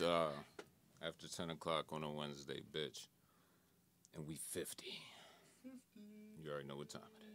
It's uh after ten o'clock on a Wednesday, bitch. And we fifty. You already know what time it is.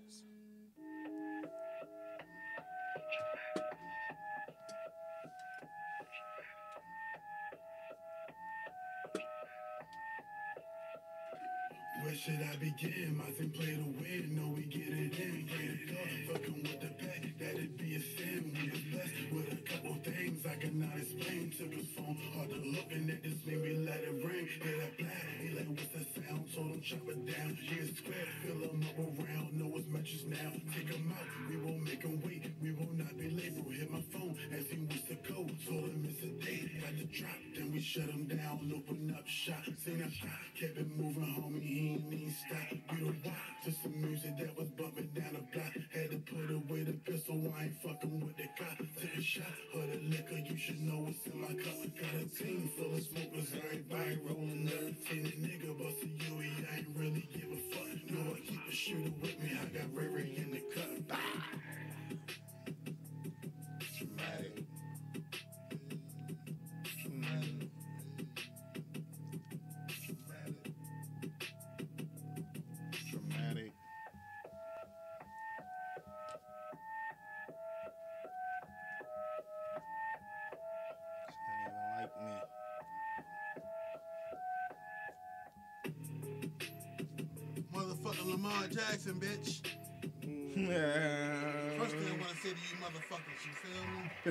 Should I begin? My team play to win, no we get it in. Pray to God, fucking with the pack, that'd be a sin. We was blessed with a couple things I cannot explain. Took his phone, hard to look, and at this made me let it ring. Hear that black, he like, what's that sound? Told him chop it down. Yeah, square, fill him up around. Know his matches now. Take him out, we won't make him wait. We will not be. Bro, hit my phone, as him what's the code. Told him it's a date, got the drop, then we shut him down. Open up shop, seen a shot, kept it moving, homie. He ain't need stop. We don't watch just some music that was bumping down the block. Had to put away the pistol, I ain't fucking with the cop. Take a shot of the liquor, you should know what's in my cup. Got a team full of smokers, everybody rolling a nigga bust a Yui, I ain't really give a fuck. No, I keep a shooter with me, I got Ray Ray in the cup. Bah!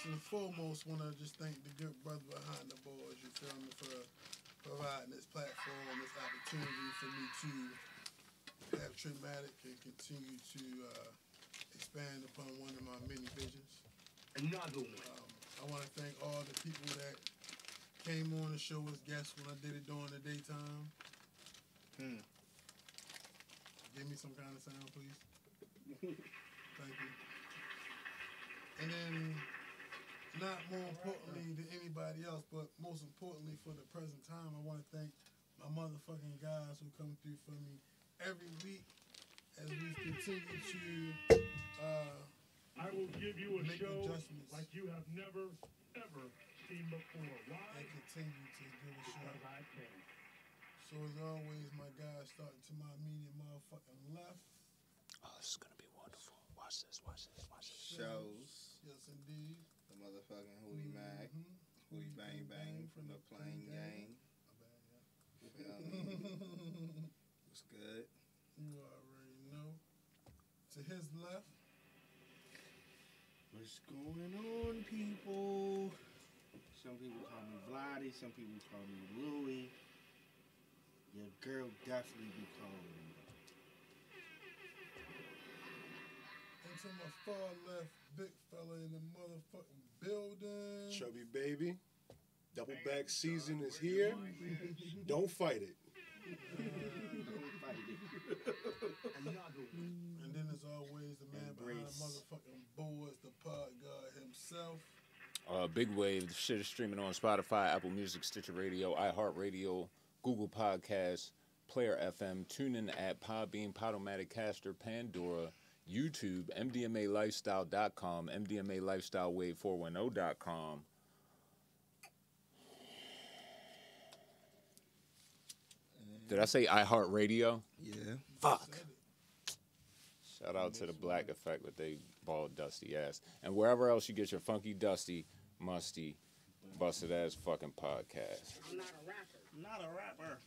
first and foremost want to just thank the good brother behind the boards, you feel me, for providing this platform, this opportunity for me to have Tramatic and continue to uh, expand upon one of my many visions. Another one. Um, I want to thank all the people that came on the show as guests when I did it during the daytime. Hmm. Give me some kind of sound, please. Thank you. And then, not more importantly than anybody else, but most importantly for the present time, I want to thank my motherfucking guys who come through for me every week as we continue to uh, I will give you a Make show adjustments. like you have never, ever seen before. and continue to give a show. Because I. So as always, my guys starting to my immediate motherfucking left. Oh, this is gonna be wonderful. Watch this, watch this, watch this. Shows Yes, indeed. The motherfucking Hootie Mac, Mhm. Hootie Bang Bang from the Plain Gang. My bad, yeah. You feel me? What's good? You already know. To his left, What's going on, people? Some people call me Vladdy, some people call me Louie. Your girl definitely be calling me. and to my far left, big fella in the motherfucking building. Chubby baby. Double back season is here. Don't fight it. And then, as always, the man behind Embrace. the motherfucking boards, the pod god himself. Uh, Big Wave. The shit is streaming on Spotify, Apple Music, Stitcher Radio, iHeartRadio, Google Podcasts, Player FM, Tune TuneIn app, Podbean, Podomatic Caster, Pandora, YouTube, MDMALifestyle.com, MDMA Lifestyle Wave 410.com. Did I say iHeartRadio? Yeah. Fuck. Shout out to the Black Effect with they bald dusty ass. And wherever else you get your funky, dusty, musty, busted ass fucking podcast. I'm not a rapper. Not a rapper.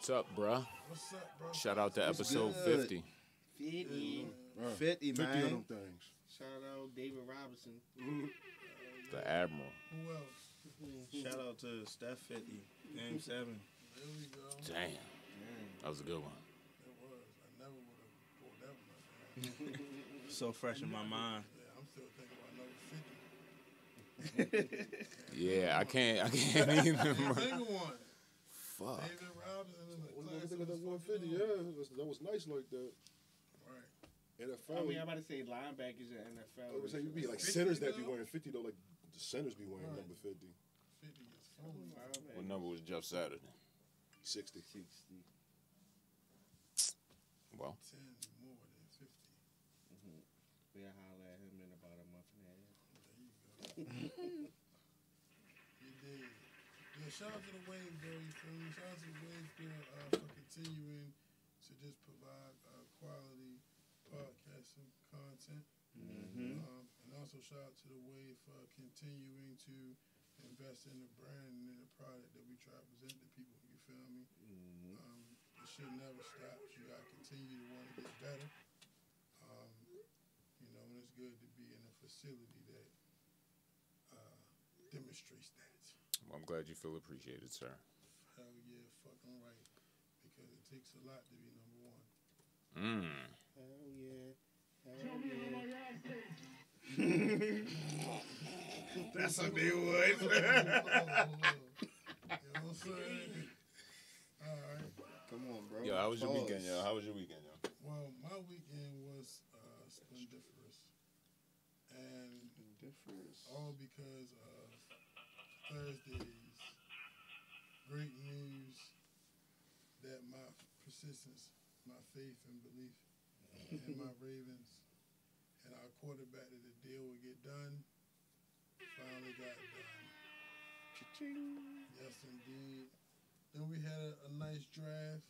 What's up, bruh? What's up, bro? Shout out to What's episode good? 50. 50. Uh, 50, 50 of them things. Shout out David Robinson. The Admiral. Who else? Shout out to Steph 50. Game 7. There we go. Damn. That was a good one. It was. I never would have pulled that one So fresh in my mind. Yeah, I'm still thinking about number 50. Yeah, I can't. I can't even. Can't remember. Think of one. Fuck. David Robinson is a What class think of of that 150? fucking Yeah, that was, that was nice like that. Right. NFL. I mean, I'm about to say linebackers in NFL. I was saying you'd be like 50 centers that be though? wearing 50 though, like the centers be wearing Right. number 50, 50 is phony. What number was Jeff Saturday? 60. 60. Well, 10 more than 50. Mm-hmm. We'll holler at him in about a month and a half. There you go. Yeah, shout out to the Wave, bro. You feel me? Shout out to the Wave for, uh, for continuing to just provide uh, quality podcasting content. Mm-hmm. Um, and also shout out to the Wave for continuing to invest in the brand and in the product that we try to present to people. You feel me? Mm-hmm. Um, it should never stop. You gotta continue to want to get better. Um, you know, and it's good to be in a facility that uh, demonstrates that. I'm glad you feel appreciated, sir. Hell yeah, fucking right. Because it takes a lot to be number one. Mm. Hell yeah. Hell Tell me how my yeah. ass. That's what they would. you know what I'm saying? All right. Come on, bro. Yo, how was your Pause. weekend, yo? How was your weekend, yo? Well, my weekend was uh, splendiferous. And Difference. all because of Thursday's great news that my persistence, my faith and belief in my Ravens and our quarterback that the deal would get done finally got done. Yes, indeed. Then we had a, a nice draft.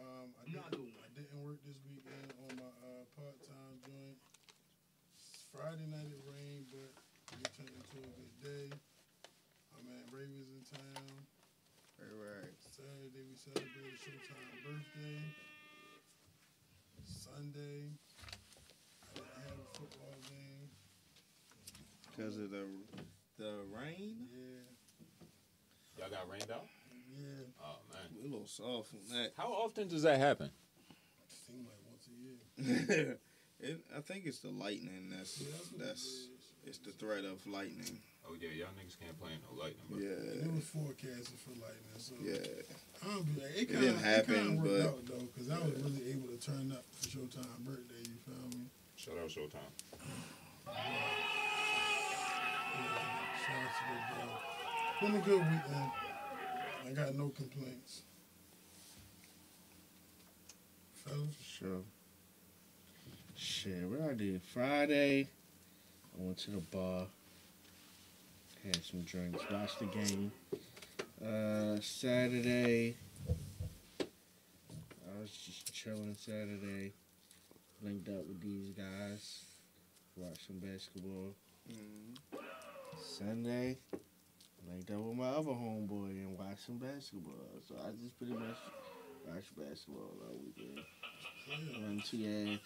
Um, I, didn't. I didn't work this weekend on my uh, part-time joint. Friday night it rained, but it turned into a good day. I'm Ravens in town. Right, right. Saturday we celebrated Showtime birthday. Sunday I didn't have a football game. Because of the the rain? Yeah, Y'all got rained out? yeah. Oh man. We're a little soft on that. How often does that happen? Seemed like once a year. it, I think it's the lightning that's Yeah, that's that's it's the threat of lightning. Oh yeah, y'all niggas can't play in no lightning. Bro. It was forecasted for lightning, so yeah. I don't be like, it, It kinda, didn't it happen, kinda worked but- out though, because I was really able to turn up for Showtime birthday. You feel me? Shout out Showtime. Yeah, shout out to the. Been a good weekend. I got no complaints. Fellas, Sure. Shit, what I did Friday, I went to the bar, had some drinks, watched the game. Uh, Saturday, I was just chilling. Saturday, linked up with these guys, watched some basketball. Sunday, linked up with my other homeboy and watched some basketball. So I just pretty much watched basketball all weekend. yeah. One, two, yeah.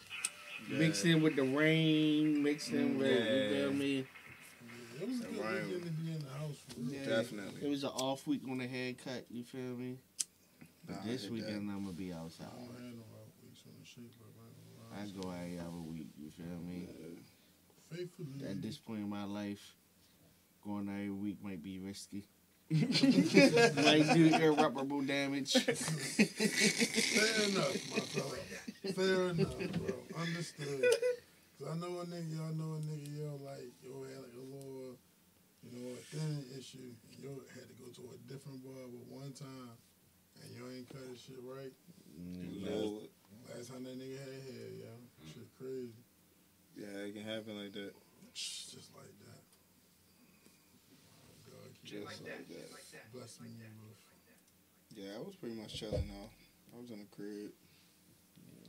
Mixed in with the rain, mixed in with, you feel me? Yeah. It was a good Right. weekend to be in the house for real. It was an off week on the haircut, you feel me? But Nah, this hit weekend I'm gonna be I outside. don't have no out weeks on the shape up. I I ain't go every other week, you feel me? Faithfully. At this point in my life, going out every week might be risky. might do irreparable damage. Fair enough, my fella. Fair enough, bro. Understood. Cause I know a nigga, y'all know a nigga, yo, like, yo, had like a little, you know, a thinning issue. And yo had to go to a different bar barber one time. And you ain't cut his shit right. Mm, Lord. Last time that nigga had hair, yo. Shit crazy. Yeah, it can happen like that. Just like that. God keep Just like that. blessing you with. Yeah, I was pretty much chilling though. I was in the crib,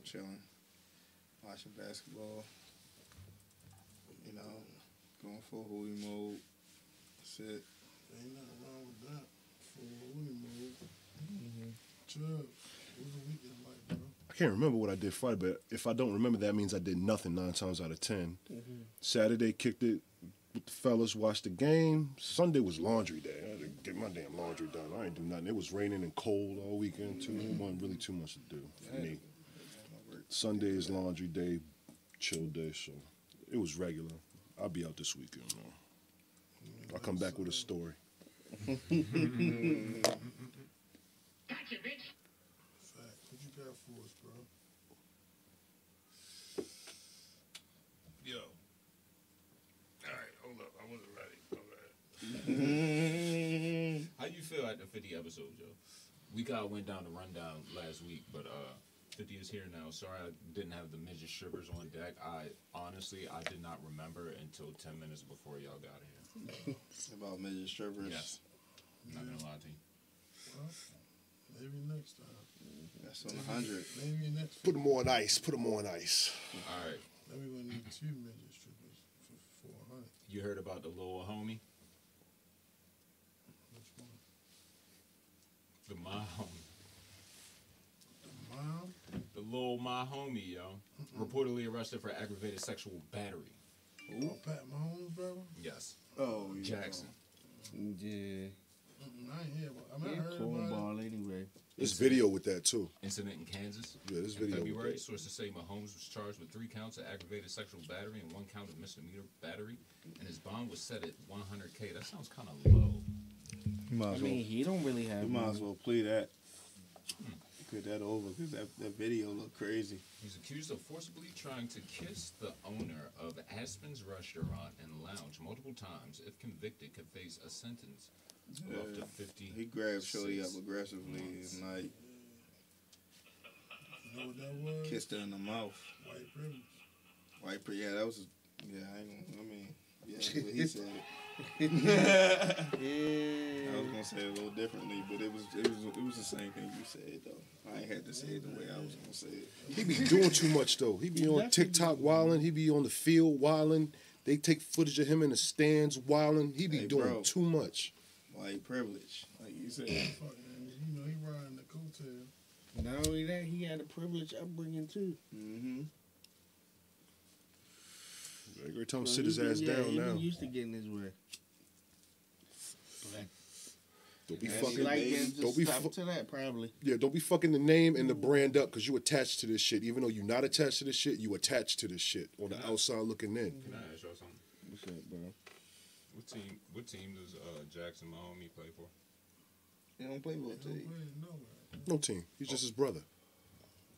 chilling, watching basketball. You know, going full Hui mode. That's it. Ain't nothing wrong with that. Full Looney mode. Chubbs, what was the weekend like, bro? I can't remember what I did Friday, but if I don't remember, that means I did nothing nine times out of 10 mm-hmm. Saturday kicked it with the fellas, watched the game. Sunday was laundry day. I had to get my damn laundry done. I ain't do nothing. It was raining and cold all weekend too. It wasn't really too much to do for me. Sunday is laundry day, chill day, so it was regular. I'll be out this weekend, man. I'll come back with a story. Gotcha, bitch. Fact. What you got for us, bro? Yo. All right, hold up. I wasn't ready. My bad. How you feel at the 50 episode, Joe? We got went down the rundown last week, but uh, 50 is here now. Sorry I didn't have the midget shivers on deck. I honestly I did not remember until 10 minutes before y'all got here. About midget strippers. Yes. I'm not gonna lie to you. Well, maybe next time. That's on a hundred. Maybe next Put them on ice. Put them on ice. All right. Maybe we'll need two midget strippers for 400. You heard about the little homie? Which one? The my homie. Mom? The little my homie, yo. Reportedly arrested for aggravated sexual battery. Oh, Pat Mahomes, brother? Yes. Oh, yeah. Jackson. Yeah. Mm-mm, I ain't hear about I mean, He I a heard about it. cornball anyway. There's video with that too. Incident in Kansas. Yeah, this In video. with February, that. sources say Mahomes was charged with three counts of aggravated sexual battery and one count of misdemeanor battery, and his bond was set at 100k. That sounds kind of low. You might I as well. mean, he don't really have. You might as well plead that. Hmm. Put that over because that, that video looked crazy. He's accused of forcibly trying to kiss the owner of Aspen's restaurant and lounge multiple times. If convicted, could face a sentence of up to Yeah. 50. He grabbed Shorty up aggressively months. and like You know what that was? kissed her in the mouth. White privilege. White, pre- yeah, that was. Yeah, I ain't gonna. I mean, yeah, that's what he said. Yeah. I was gonna say it a little differently, but it was it was it was the same thing you said though. I ain't had to say it the way I was gonna say it. He be doing too much though. He be on TikTok wilding. He be on the field wilding. They take footage of him in the stands wilding. He be Hey, doing bro. too much. White privilege, like you said. You know, he riding the coattail. Not only that, he had a privileged upbringing too. Mm-hmm. Every time So sit he his ass yeah, down he now. been used to getting his way. Don't be Yeah, fucking. like baby. getting Don't be just fu- to that probably. Yeah, don't be fucking the name and the brand up because you attached to this shit. Even though you're not attached to this shit, you attached to this shit on the outside looking in. Can I ask y'all something? What's up, bro? What team? What team does uh, Jackson Mahomes play for? He don't play ball Don't today. play it nowhere. No team. He's just his brother.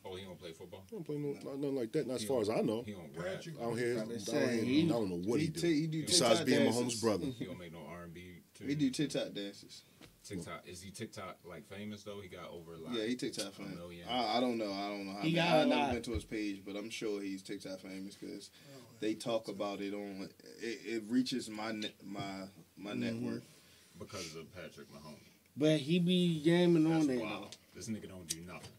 Oh, he don't play football. He don't play no, not, nothing like that. Not as He far as I know. He don't rap. Patrick. Out here, About to out say, here, he- I don't know what he, he do. t- he do besides being dances. Mahomes' brother. He don't make no R and B. He do TikTok dances. TikTok. Is he TikTok like famous though? He got over like Yeah, he TikTok a famous. million. I, I don't know. I don't know how. He many. got I a ain't never lot. been to his page, but I'm sure he's TikTok famous because Oh, they talk about it on. It, it reaches my net, my my Mhm. network. because of Patrick Mahomes. But he be jamming That's on there. wild. This nigga don't do nothing.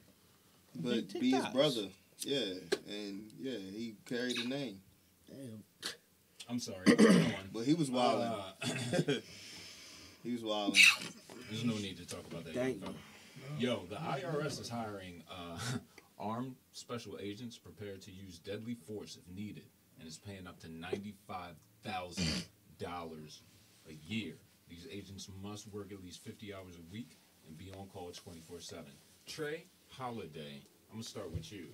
But He be his brother. Yeah, and yeah, he carried the name. Damn. I'm sorry. But he was wilding. Uh, he was wilding. There's no need to talk about that. Thank young. Yo, the IRS is hiring uh, armed special agents prepared to use deadly force if needed, and is paying up to ninety-five thousand dollars a year. These agents must work at least fifty hours a week and be on call twenty-four seven. Tra Holiday, I'm gonna start with you.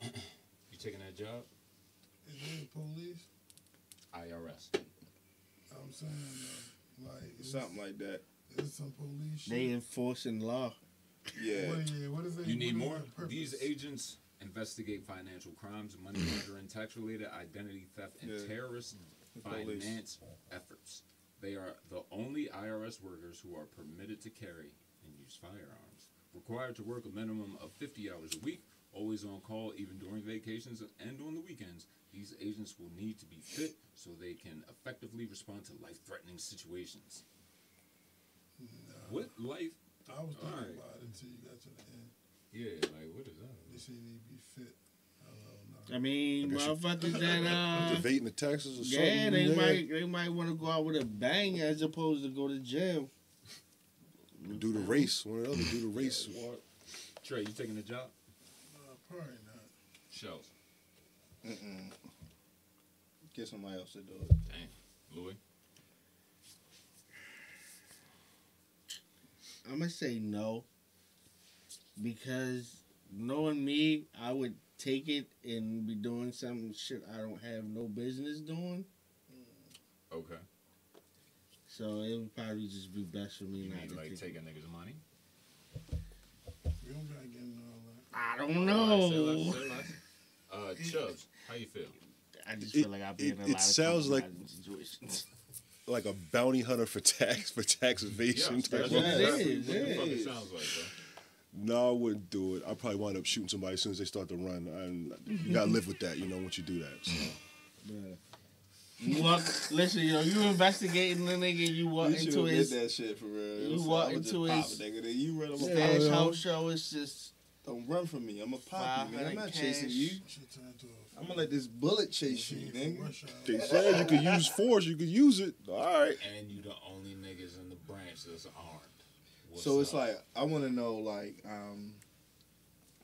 you taking that job? Is it police? IRS. I'm saying, uh, like, Something like that. is some police shit? They enforcing law. Yeah. What, yeah, what is it? You need more? the? These agents investigate financial crimes, money laundering, tax related identity theft, and Yeah. terrorist The police. finance efforts. They are the only IRS workers who are permitted to carry and use firearms. Required to work a minimum of 50 hours a week, always on call, even during vacations and on the weekends. These agents will need to be fit so they can effectively respond to life threatening situations. What life? I was thinking Alright. about it until you got to the end. Yeah, like, what is that? They say they be fit. I don't know. I mean, I motherfuckers that uh, Evading the taxes or something. yeah, they might they might want to go out with a bang as opposed to go to jail. Do the race. One or the other. Do the race. Tra, you taking the job? Uh, probably not. Shells. Mm-mm. Get somebody else to do it. Dang. Louis. I'm gonna say no because knowing me, I would take it and be doing some shit I don't have no business doing. Okay. So it would probably just be best for me You not mean to like take taking niggas' money? We don't gotta get into all that. I don't Alright, say know. less, say less. Uh, Chubbs, how you feel? I just It- feel like I've been it- in a it lot of sounds like- situations. Like a bounty hunter for tax for tax evasion. type that's what it what it the fuck it is. sounds like, bro. No, I wouldn't do it. I probably wind up shooting somebody as soon as they start to run. And you gotta live with that, you know, once you do that. So. Bruh. You walk, listen, yo, you investigating the nigga, you walk You into have his that shit for real. you So walk I'ma into pop his nigga, then you run him stash apart. house show, it's just Don't run from me. I'm a pop you, man. I'm 500 not chasing you. Shit turned to a I'm gonna let this bullet chase you, nigga. from Rush Hour. They said you could use force, you could use it. All right. And you the only niggas in the branch that's armed. What's So it's up? like I want to know, like, um,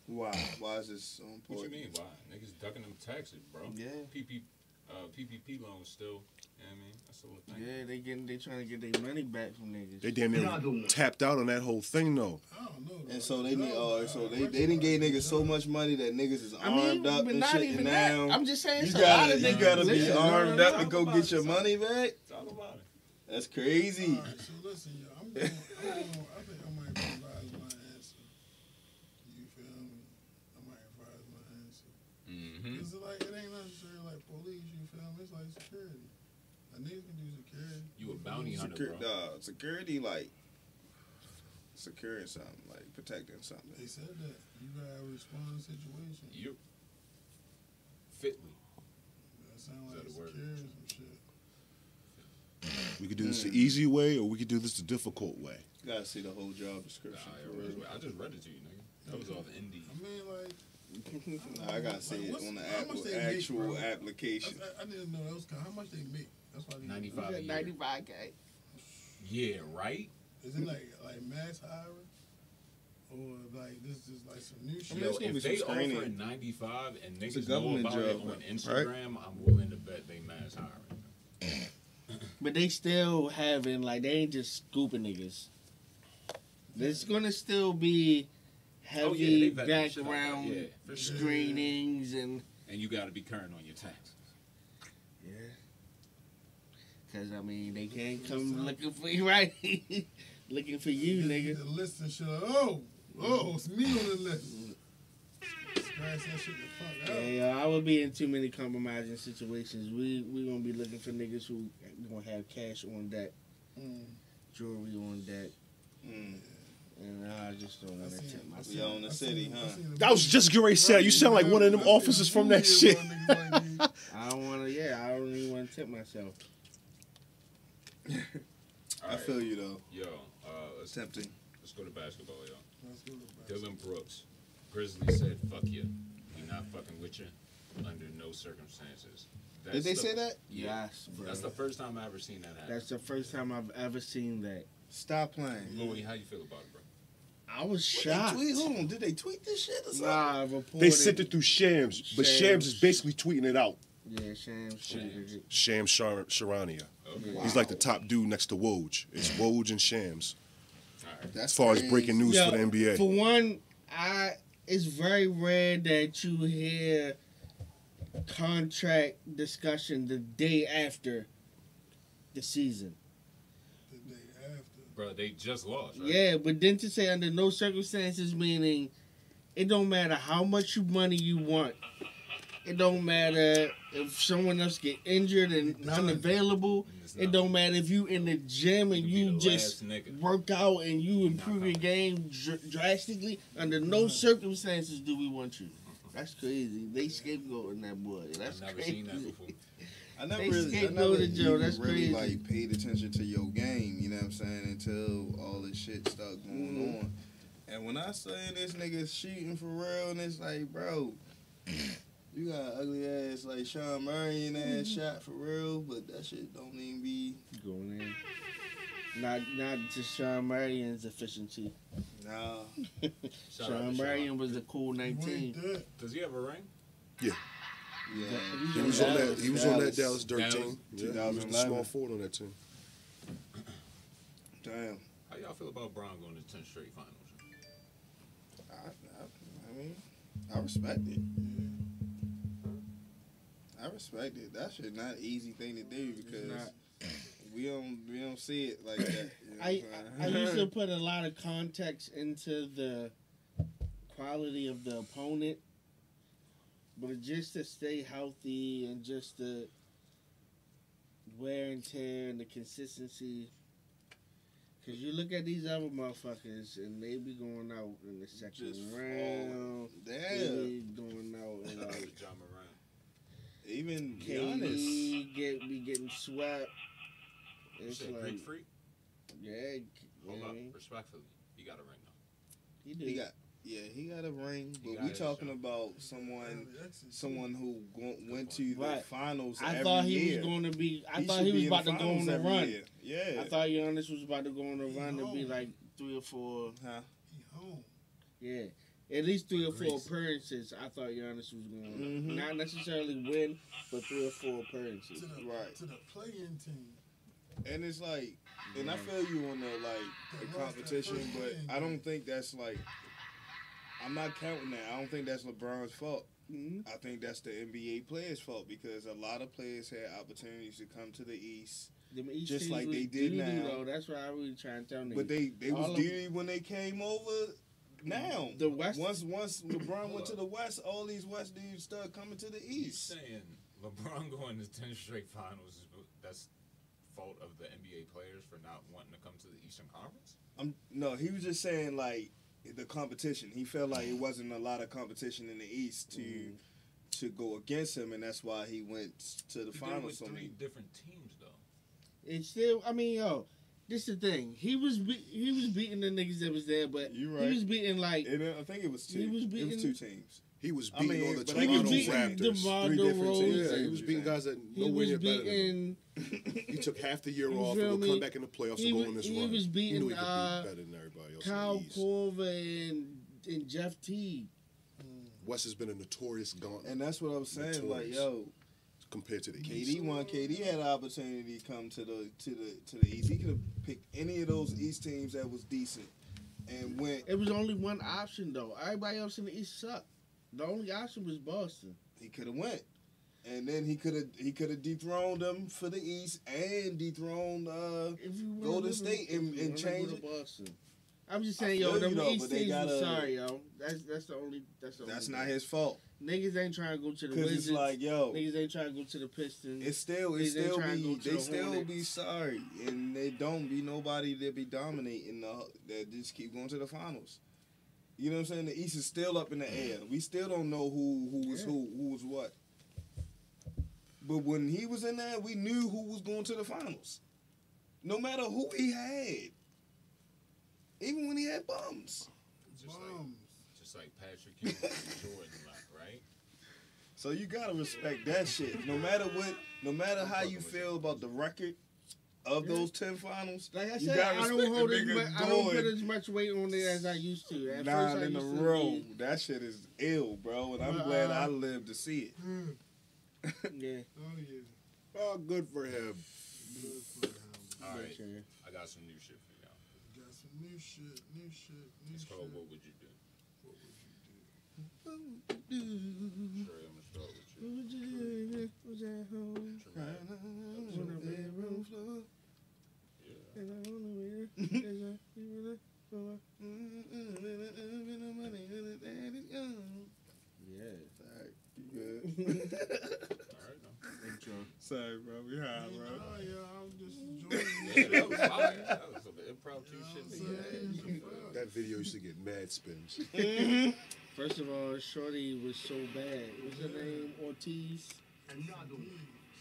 why? Why is this so important? What important? you mean? Why niggas ducking them taxes, bro? Yeah. PP, uh, PPP loans still. You know I mean, that's the whole thing. yeah, they getting they trying to get their money back from niggas. They damn near Another tapped out on that whole thing, though. I don't know. though. And so they need, Joe, oh, so uh, they they didn't Hour, gave niggas so much money that niggas is I mean, armed up and not shit. even and that. now I'm just saying, you it's a gotta of you gotta be Listen, armed no, up no, to go get your money back. Talk about it. That's crazy. All right, so listen, yo, I'm going, I'm going, I think I might revise my answer. You feel me? I might revise my answer. Mm-hmm. It's like, it ain't necessarily like police, you feel me? It's like security. A nigga can do security. You a bounty hunter, bro. nah, security like securing something, like protecting something. They said that. You gotta respond to situation. You fitly. That sound Is like that a word? some shit. We could do this Hmm. the easy way, or we could do this the difficult way. You gotta see the whole job Nah, description. I. I just read it to you, nigga. That was all the indie. I mean, like, Nah, I gotta see Like, it on the app- much they make, actual application. I, I didn't know that was kind. How much they make? That's why they 95 a year. Ninety five k. Yeah, right? Is it like like mass hiring, or like this is like some new I shit? mean, Yo, it's gonna if they screening. offering 95 and It's a niggas know government about it job, on right? Instagram, I'm willing to bet they mass hiring. But they still having like they ain't just scooping niggas. There's gonna still be Oh, yeah, heavy they vet that shit out, background yeah, for sure. screenings and And you got to be current on your taxes. yeah. Cause I mean they can't come looking for you, right? looking for you, nigga. The list and shit. Oh, oh, it's me on the list. Scratch that shit the fuck. Yeah, I would be in too many compromising situations. We we gonna be looking for niggas who gonna have cash on deck, Mm. jewelry on deck, Mm. and I just don't I want to seen- tip myself. We own the I city, huh? That was just getting ready to. You sound like one of them I seen a officers from that shit. about niggas like you. I don't want to. Yeah, I don't even want to tip myself. All I right. feel you though. Yo, uh, let's, Tempting. let's go to basketball, yo. Let's go to basketball. Dillon Brooks. Grizzly said, fuck you. We not fucking with you under no circumstances. That's Did they the- say that? Yeah. Yes, bro. That's the first time I ever seen that happen. That's the first time I've ever seen that. Stop playing. Louis, how you feel about it, bro? I was Did they shocked. tweet? Hold on. Did they tweet this shit or something? Nah, reported. They sent it through Shams, but Shams. Shams is basically tweeting it out. Yeah, Shams. Shams. Shams Shar- Charania. Okay. Yeah. He's like the top dude next to Woj. It's Woj and Shams All right. That's as far as breaking news Yo, for the NBA. For one, I it's very rare that you hear contract discussion the day after the season. The day after. Bro, they just lost, right? Yeah, but then to say under no circumstances, meaning it don't matter how much money you want. It don't matter if someone else get injured and unavailable. It don't matter if you in the gym and You you just work out and you improve Not your game dr- drastically. Under no circumstances do we want you. That's crazy. They scapegoating that boy. That's I've never crazy. seen that before. I never They really, I scapegoated never Joe, that's really crazy. like paid attention to your game. You know what I'm saying? Until all this shit started going Mhm. on. And when I say this nigga shooting for real, and it's like, bro, you got ugly ass like Shawn Marion ass mm-hmm. shot for real, but that shit don't even be. Going in. Not not just Shawn Marion's efficiency. No. Shout Sean to Marion was a cool 19. Does he have a ring? Yeah. Yeah. He was on that. Dallas- He was on that Dallas. Dallas Dirt Dallas, team. Yeah, he was the small forward on that team. Damn. How y'all feel about Brown going to ten straight finals? I, I, I mean, I respect it. I respect it. That shit not an easy thing to do because we don't we don't see it like that. you know I, I used to put a lot of context into the quality of the opponent, but just to stay healthy and just the wear and tear and the consistency. Cause you look at these other motherfuckers and they be going out in the second Just round. They Damn. be going out and like Ja Morant. Even Giannis. KD get be getting swept. It's said like Greek Freak? yeah, Hold yeah, up, respectfully, he got a ring though. he, do. He got yeah, he got a ring, but we talking shot. about someone That's someone who go, went to the Right. finals I every thought he year. was going to be. I He thought he was about to go on a run. year. Yeah. I thought Giannis was about to go on a He run to be like three or four. Huh? He home. Yeah, at least three or four appearances. I thought Giannis was going to Mhm. not necessarily win, but three or four appearances. To the, Right. to the playing team. And it's like, and I feel you on the like the They lost that competition, but. I don't think that's like. I'm not counting that. I don't think that's LeBron's fault. Mhm. I think that's the NBA players' fault because a lot of players had opportunities to come to the East, East Just like they did doo-doo, now. Though. That's why I really trying to tell niggas. but they they was All of- dealy when they came over. Now The West- once once LeBron went to the West, all these West dudes started coming to the East. He's East. saying LeBron going to ten straight finals is that's fault of the NBA players for not wanting to come to the Eastern Conference. I'm no, he was just saying like the competition. He felt like it wasn't a lot of competition in the East to Mhm. to go against him, and that's why he went to the He did finals. with So three many. different teams though. it's still. I mean, yo, this the thing. He was be- he was beating the niggas that was there, but You he right. was beating like It, I think it was two. He was it was two teams. He was I beating mean, all the but he was Toronto beating Raptors. DeMar Three different teams. Yeah, he was beating guys that He nowhere was near better than him. beating He took half the year off feel and would me? come back in the playoffs He and go on this one. he run. was he beating, knew he could uh, be better than everybody else. Kyle in the East. Korver and and Jeff Teague. West has been a notorious gauntlet And that's what I was saying. Like, yo, compared to the East. KD won. KD had an opportunity to come to the to the to the East. He could have picked any of those East teams that was decent, and went. It was only one option though. Everybody else in the East sucked. The only option was Boston. He could have went, and then he could have he could have dethroned them for the East and dethroned. uh If you wanna Golden live in- State and- and wanna change go it. Boston. I'm just I saying, yo, feel them East teams was gotta- sorry, yo. That's that's the only that's the That's only not thing. his fault. Niggas ain't trying to go to the Because Wizards. it's like, yo, Niggas ain't trying to go to the Pistons. it's still They- it they still be they the still Hornets. be sorry, and they don't be nobody that be dominating the that just keep going to the finals. You know what I'm saying? The East is still up in the air. We still don't know who who was Yeah. who who was what. But when he was in there, we knew who was going to the finals. No matter who he had. Even when he had bums. Just like Bums. just like Patrick Ewing and Jordan left, right? So you gotta respect that shit. No matter what, no matter how you feel about the record of those ten finals, like I you said, gotta I don't respect hold the as nigga much, I don't put as much weight on it as I used to. At nine first, I in a row. be- That shit is ill, bro, and I'm But, glad uh, I lived to see it. Mm. Yeah. Oh yeah. Oh, good for him. Good for him. All right, I got some new shit for y'all. Got some new shit, new shit, new It's shit. called What Would You Do? What would you do? Tra, I'm gonna start with you. Was at home Traumatic. on the bedroom floor, and I don't know where there's a people for. Yeah. Sorry, you good? All right, now. Sorry, bro. We high, Oh yeah, I'm just enjoying that was some impromptu shit. That video used to get mad spins. First of all, Shorty was so bad. What's her name? Ortiz.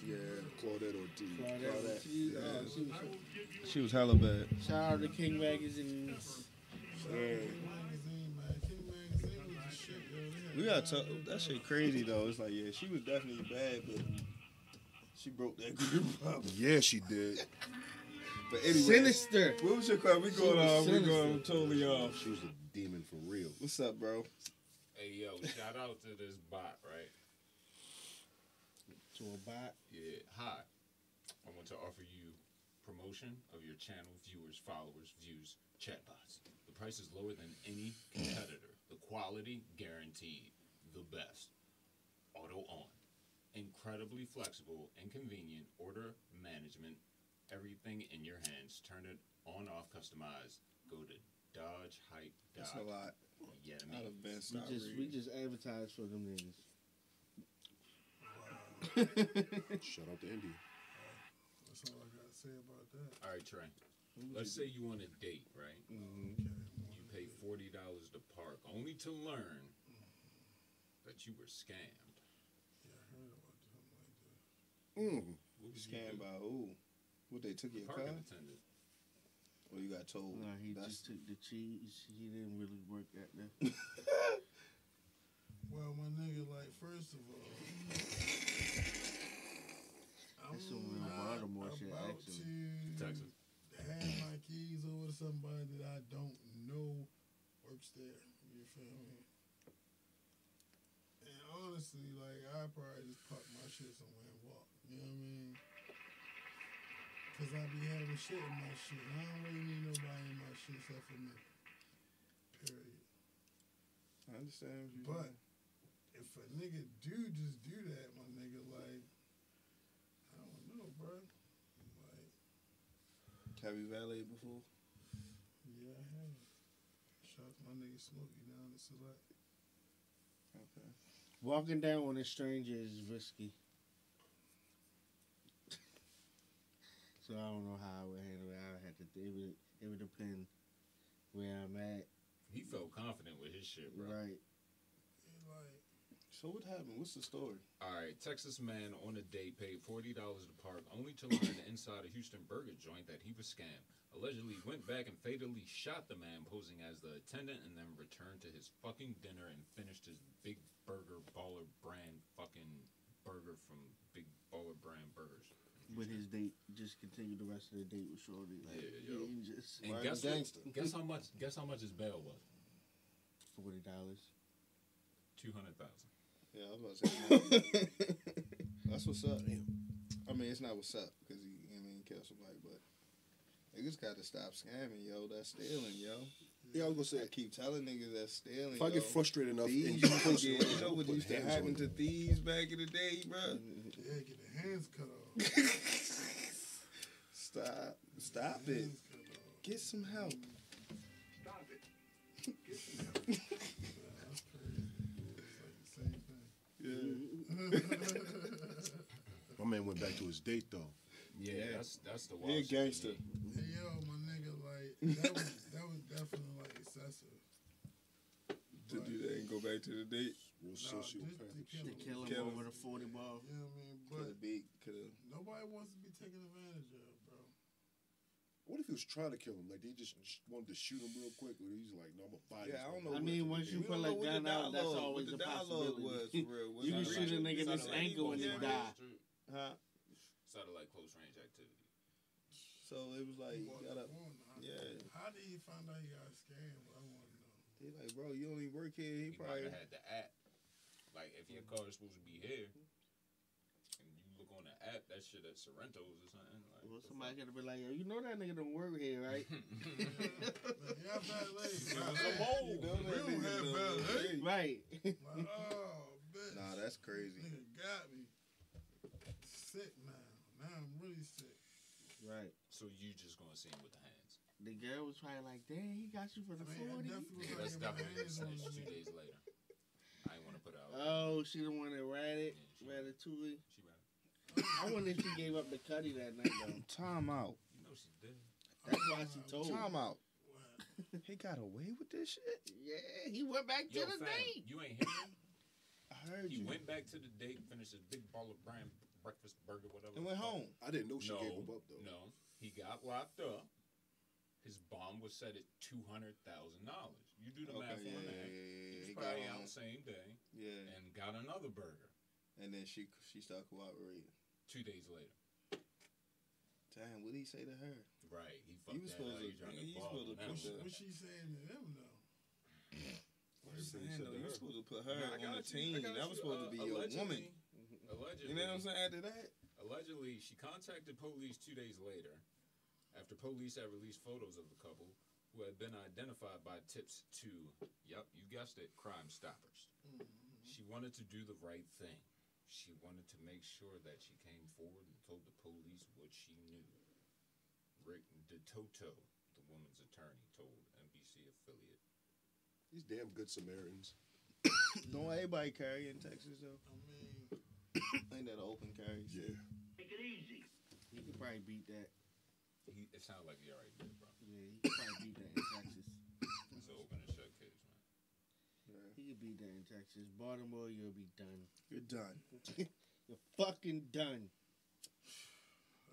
Yeah, Claudette Ortiz. Claudette Claudette. Ortiz. Oh, she was She was hella bad. Shout out to King Magazines. Yeah. Magazine, man. King Magazine was the shit, yo. They had We got a- to, that shit crazy though. It's like yeah, she was definitely bad, but she broke that group up. Yeah, she did. But anyway, Sinister. what was your question? We She going was off. We sinister. going totally off. She was a demon for real. What's up, bro? Hey, yo, shout out to this bot, right? To a bot. Yeah. Hi. I want to offer you promotion of your channel, viewers, followers, views, chatbots. The price is lower than any competitor. The quality guaranteed. The best. Auto on. Incredibly flexible and convenient order management. Everything in your hands. Turn it on, off, customize. Go to Dodge Hype. That's a lot. Yeah, I I'd mean, have been We stop just we just advertise for them niggas. Shout out to Indy. That's all I gotta say about that. all right, Tra. Let's say you want a date, right? Mhm. Okay. You pay forty dollars to park, only to learn that you were scammed. Yeah, I heard about something like that. Mm. What Scammed by who? What they took your car? Attendant. Or you got told? No, he That's- just took the cheese. He didn't really work at the. Well, my nigga, like, first of all, I'm That's some real not Baltimore shit, about actually. to Texas. hand my keys over to somebody that I don't know works there. You feel me? And honestly, like, I probably just park my shit somewhere and walk. You know what I mean? Cause I be having shit in my shit. I don't really need nobody in my shit except for me. Period. I understand. What you But if a nigga do just do that, my nigga, like, I don't know, bro. Like, have you valeted before? yeah, I have. Shout out to my nigga Smokey down in Select. Okay. Walking down on a stranger is risky. So I don't know how I would handle it. I would have to. It would. It would depend where I'm at. He felt confident with his shit, bro. Right. Like, So what happened? What's the story? All right, Texas man on a date paid forty dollars to park, only to learn inside a Houston burger joint that he was scammed. Allegedly went back and fatally shot the man posing as the attendant, and then returned to his fucking dinner and finished his Big Burger Baller Brand fucking burger from Big Baller Brand Burgers. With his date, just continue the rest of the date with Shorty. Like, Yeah, yo. he just And Right, guess gangster. what, guess how much? Guess how much his bail was? forty dollars. Two hundred thousand. Yeah, I was about to say. That's what's up. I mean, it's not what's up because he, you know, I mean, kill somebody, but niggas got to stop scamming, yo. That's stealing, yo. Yeah, I was gonna say. I keep telling niggas that's stealing. if I yo. get frustrated enough, Thieves and used get, you know what used to happen to thieves back in the day, bro? yeah, get the hands cut off. Stop, stop it. Hands cut off. Get some help. Stop it. Get some help. Yeah, that's crazy. It's like the same thing. Yeah. My man went back to his date though. Yeah, Yeah. that's that's the He wild a gangster. Hey yo, my nigga, like that was that was definitely like excessive. To do that and go back to the date. Real just sociopath. to shit. To kill him Kill him. over the forty ball. You know what I mean? Could But have beat. Could have. nobody wants to be taken advantage of, bro. What if he was trying to kill him? Like they just wanted to shoot him real quick, or he's like, "No, I'm gonna fight." Yeah, I don't know. I mean, once you put don't like know gun out, that's dialogue- always what a the dialogue was possibility. for real. Was You it can like- shoot a nigga in sounded this like ankle and he die. Huh? Sounded like close range activity. So it was like, you gotta. How- yeah. How did he find out he got scammed? I want to know. He like, bro, you only work here. He, He probably. had the app. Like if your car is supposed to be here, and you look on the app, that shit at Sorrento's or something. Like, Well, somebody gotta be like, yo, you know that nigga don't work here, right? Man, yeah, valet. Give us a valet. mold. You know We that don't nigga have know valet. right. Like, oh, bitch. Nah, that's crazy. Nigga got me. Sick now. Now I'm really sick. right. So you just gonna see him with the hands? The girl was probably like, dang, he got you for the I mean, forty. Yeah, was that's like, get my definitely hands on finished this two days later. I ain't want to put out. Oh, she the one that ran it, Yeah, she- Ratatouille. She ran. I wonder if she gave up the cutty that night though. Time out. You know she did. That's why she told. Me. Time out. He got away with this shit. Yeah, he went back Yo, to the fam, date. you ain't hear me? I heard He you. went back to the date, finished his big ball of brand breakfast burger, whatever. and went home. I didn't know she no, gave him up though. No, he got locked up. His bond was set at two hundred thousand dollars. You do the Okay, math yeah, on that. yeah, He yeah. Was He got probably on. out the same day Yeah, and got another burger and then she she started cooperating. two days later. Damn, what did he say to her? Right, he fucked was that supposed up. to- He trying you to ball supposed to on that What, put she, what she saying to them though? I'm What saying, he said though, you her. supposed to put her I on the got you, team. got That was you. supposed to be Uh, your woman. Allegedly, You know what I'm saying? After that, Allegedly, she contacted police two days later after police had released photos of the couple who had been identified by tips to, yep, you guessed it, Crime Stoppers. Mm-hmm. She wanted to do the right thing. She wanted to make sure that she came forward and told the police what she knew. Rick DeToto, the woman's attorney, told NBC affiliate. These damn good Samaritans. Don't everybody carry in Texas though? I mean, Ain't that an open carry? Yeah. Take it easy. He could probably beat that. He, it sounded like he already did, bro. Yeah, he could probably beat that in Texas. It's an open and shut case, man. Yeah. He could beat that in Texas. Baltimore, you'll be done. You're done. You're fucking done.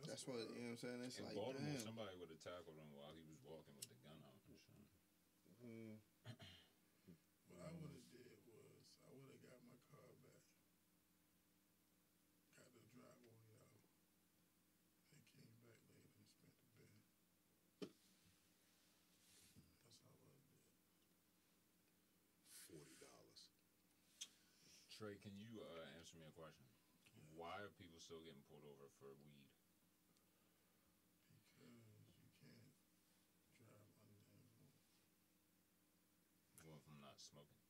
That's what you know what I'm saying. It's In like Baltimore, damn. somebody would have tackled him while he was walking with the gun out and shit. Mm. what I would have did was I would have got my car back, got the driveway out, and came back later and spent the bill. That's how I would have did. Forty dollars. Tra, can you uh, answer me a question? Why are people still getting pulled over for weed? Because you can't drive under the influence. Well, if I'm not smoking.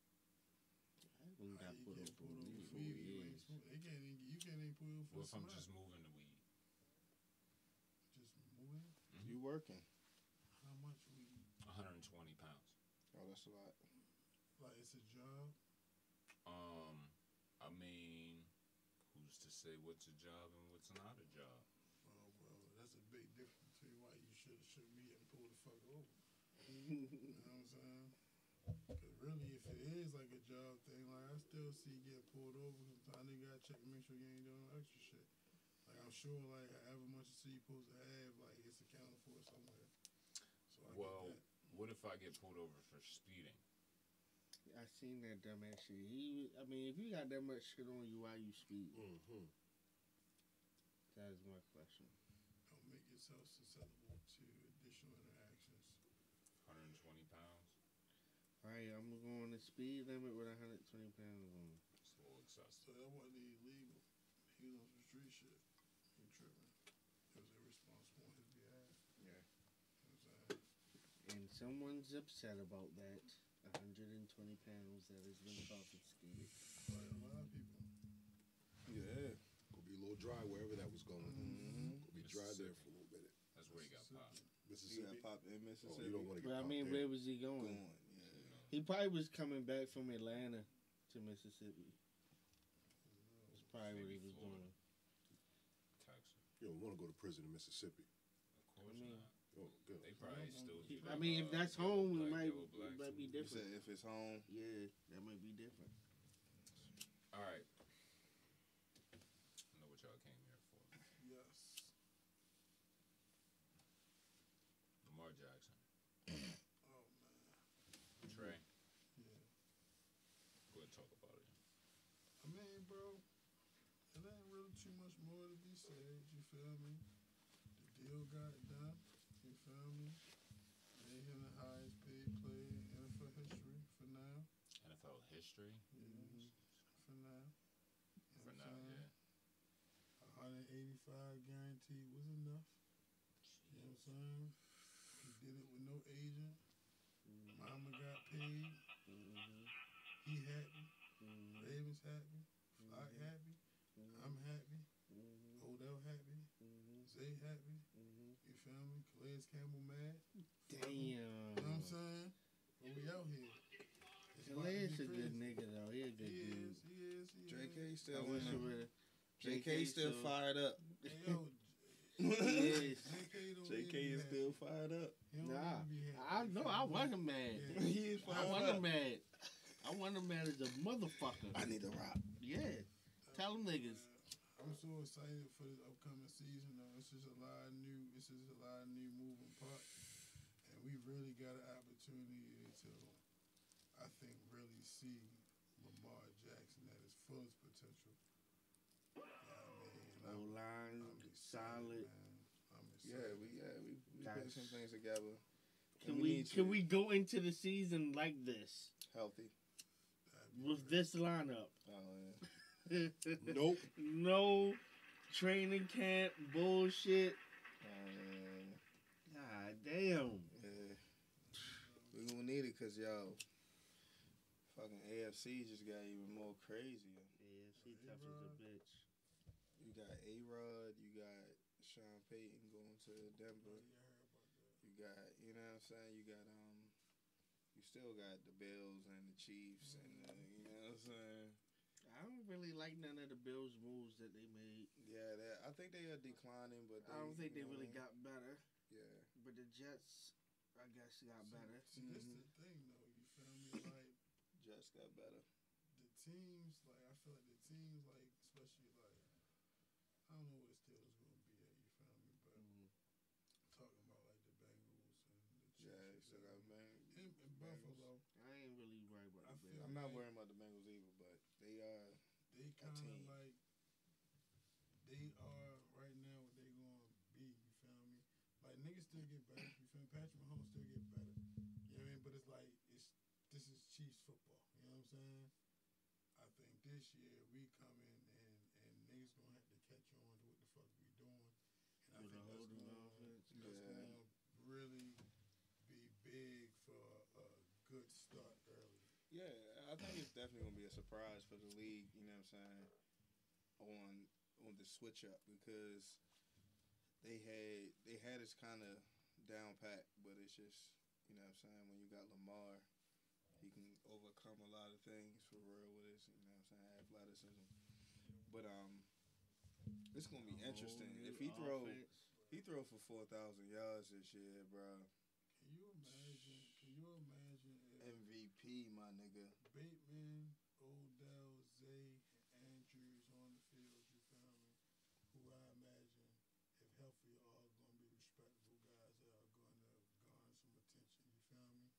I haven't got How you put get up for over weed for for weed? You ain't smoke- They can't you can't even pull over for What if I'm just moving the weed? just moving. You working? How much weed? 120 pounds. Oh, that's a lot. Like it's a job. Um, I mean, who's to say what's a job and what's not a job? Oh well, that's a big difference between why you should should be getting pulled the fuck over. You know what I'm saying? Cause really, if it is like a job thing, like I still see get pulled over. Sometimes they gotta check and make sure you ain't doing no extra shit. Like I'm sure, like however much you see you supposed to have, like it's accounted for somewhere. So I Well, get that. what if I get pulled over for speeding? I seen that dumbass shit. He, I mean, if you got that much shit on you, why you speed? Mm-hmm. That is my question. don't make yourself susceptible to additional interactions. 120 pounds? All right, I'm going to speed limit with 120 pounds on. It's a little excessive. So that wasn't illegal. He was on some street shit. He tripping. It was irresponsible on his behalf. Yeah. You know what And someone's upset about that. 120 pounds that has been confiscated. Like a lot of people. Yeah. Gonna be a little dry wherever that was going. Mhm. Gonna be dry there for a little bit. That's where he got popped. You Mississippi. got popped in Oh, you don't want to get But I mean, there. where was he going? going. Yeah. He probably was coming back from Atlanta to Mississippi. That's probably what he was Florida. doing. Texas. You don't want to go to prison in Mississippi. Of course I mean, not. Oh, good. They probably still do I mean, uh, if that's yellow, home, it black, might, it might be too. You different. said if it's home, Yeah, that might be different. All right. I know what y'all came here for. Yes. Lamar Jackson. Oh man. Tra, Yeah. go ahead and talk about it. I mean, bro, it ain't really too much more to be said. You feel me? The deal got done. Feel me? Him the highest paid player in NFL history for now. NFL history Yes. For now. You for now, saying? yeah. 185 guaranteed was enough. You know what I'm saying? He did it with no agent. Mama got paid. Mm-hmm. He happy. Mm-hmm. Ravens happy. Flock happy. I'm happy. Mm-hmm. Odell happy. Zay happy. You feel me? Calais Campbell mad. Damn. You know what I'm saying? But we out here. It's about to Calais be a good nigga though. He a good He dude. is. He is. He JK is. still I wish it winning. would. JK still fired up. Hey, yo, Yes. JK JK is be still fired up. Nah, even be happy. I know. I me? wasn't mad. Yeah. he is I fired wasn't up. mad. I wasn't mad as a motherfucker. I need to rock. Yeah. Tell them niggas. I'm so excited for this upcoming season though. It's just a lot of new it's just a lot of new moving parts. And we really got an opportunity to I think really see Lamar Jackson at his fullest potential. You know what mean? And line I'm, I'm excited, solid. man. I'm Yeah, we yeah we we Guys. putting some things together. Can And we can to- we go into the season like this healthy? With great. this lineup? Oh Nope. no training camp bullshit. yeah. Um, God damn. Yeah. We gonna need it because yo, fucking AFC just got even more crazy. Yeah, she tough as a bitch. You got A Rod, you got Sean Payton going to Denver. Yeah, I heard about that. You got, you know what I'm saying? You got um, you still got the Bills and the Chiefs, and uh, you know what I'm saying? I don't really like none of the Bills moves that they made. Yeah, that, I think they are declining, but they, I don't think they know really mean? got better. Yeah, But the Jets, I guess, got See- better. See, this mm-hmm. the thing though. You feel me? Like just got better. the teams, like I feel like the teams, like especially like I don't know what the Steelers gonna be at. You feel me? But Mhm. talking about like the Bengals and the Chiefs. Yeah, and you still got man. in, in Buffalo, I ain't really worried about I the feel- Bills. I'm not worrying about the Bengals either, but they are. they kind team. of like they are right now what they gonna be. You feel me? Like niggas still get better. You feel me? Patrick Mahomes still get better. You know what I mean? But it's like it's this is Chiefs football. You know what I'm saying? I think this year we come in and and niggas gonna have to catch on to what the fuck we doing. And I With think that's gonna, offense. that's Yeah. gonna really be big for a good start early. Yeah, I think it's definitely gonna be a surprise for the league. You know what I'm saying? On on the switch up because they had they had us kind of down pat, but it's just you know what I'm saying when you got Lamar, he can overcome a lot of things for real with his you know what I'm saying athleticism. But um, it's gonna be interesting if he throw he throw for four thousand yards this year, bro. Can you imagine? Can you imagine MVP, my nigga. Bateman, Odell, Zay, and Andrews on the field, you feel me? Who I imagine, if healthy, are all going to be respectable guys that are going to garner some attention, you feel me?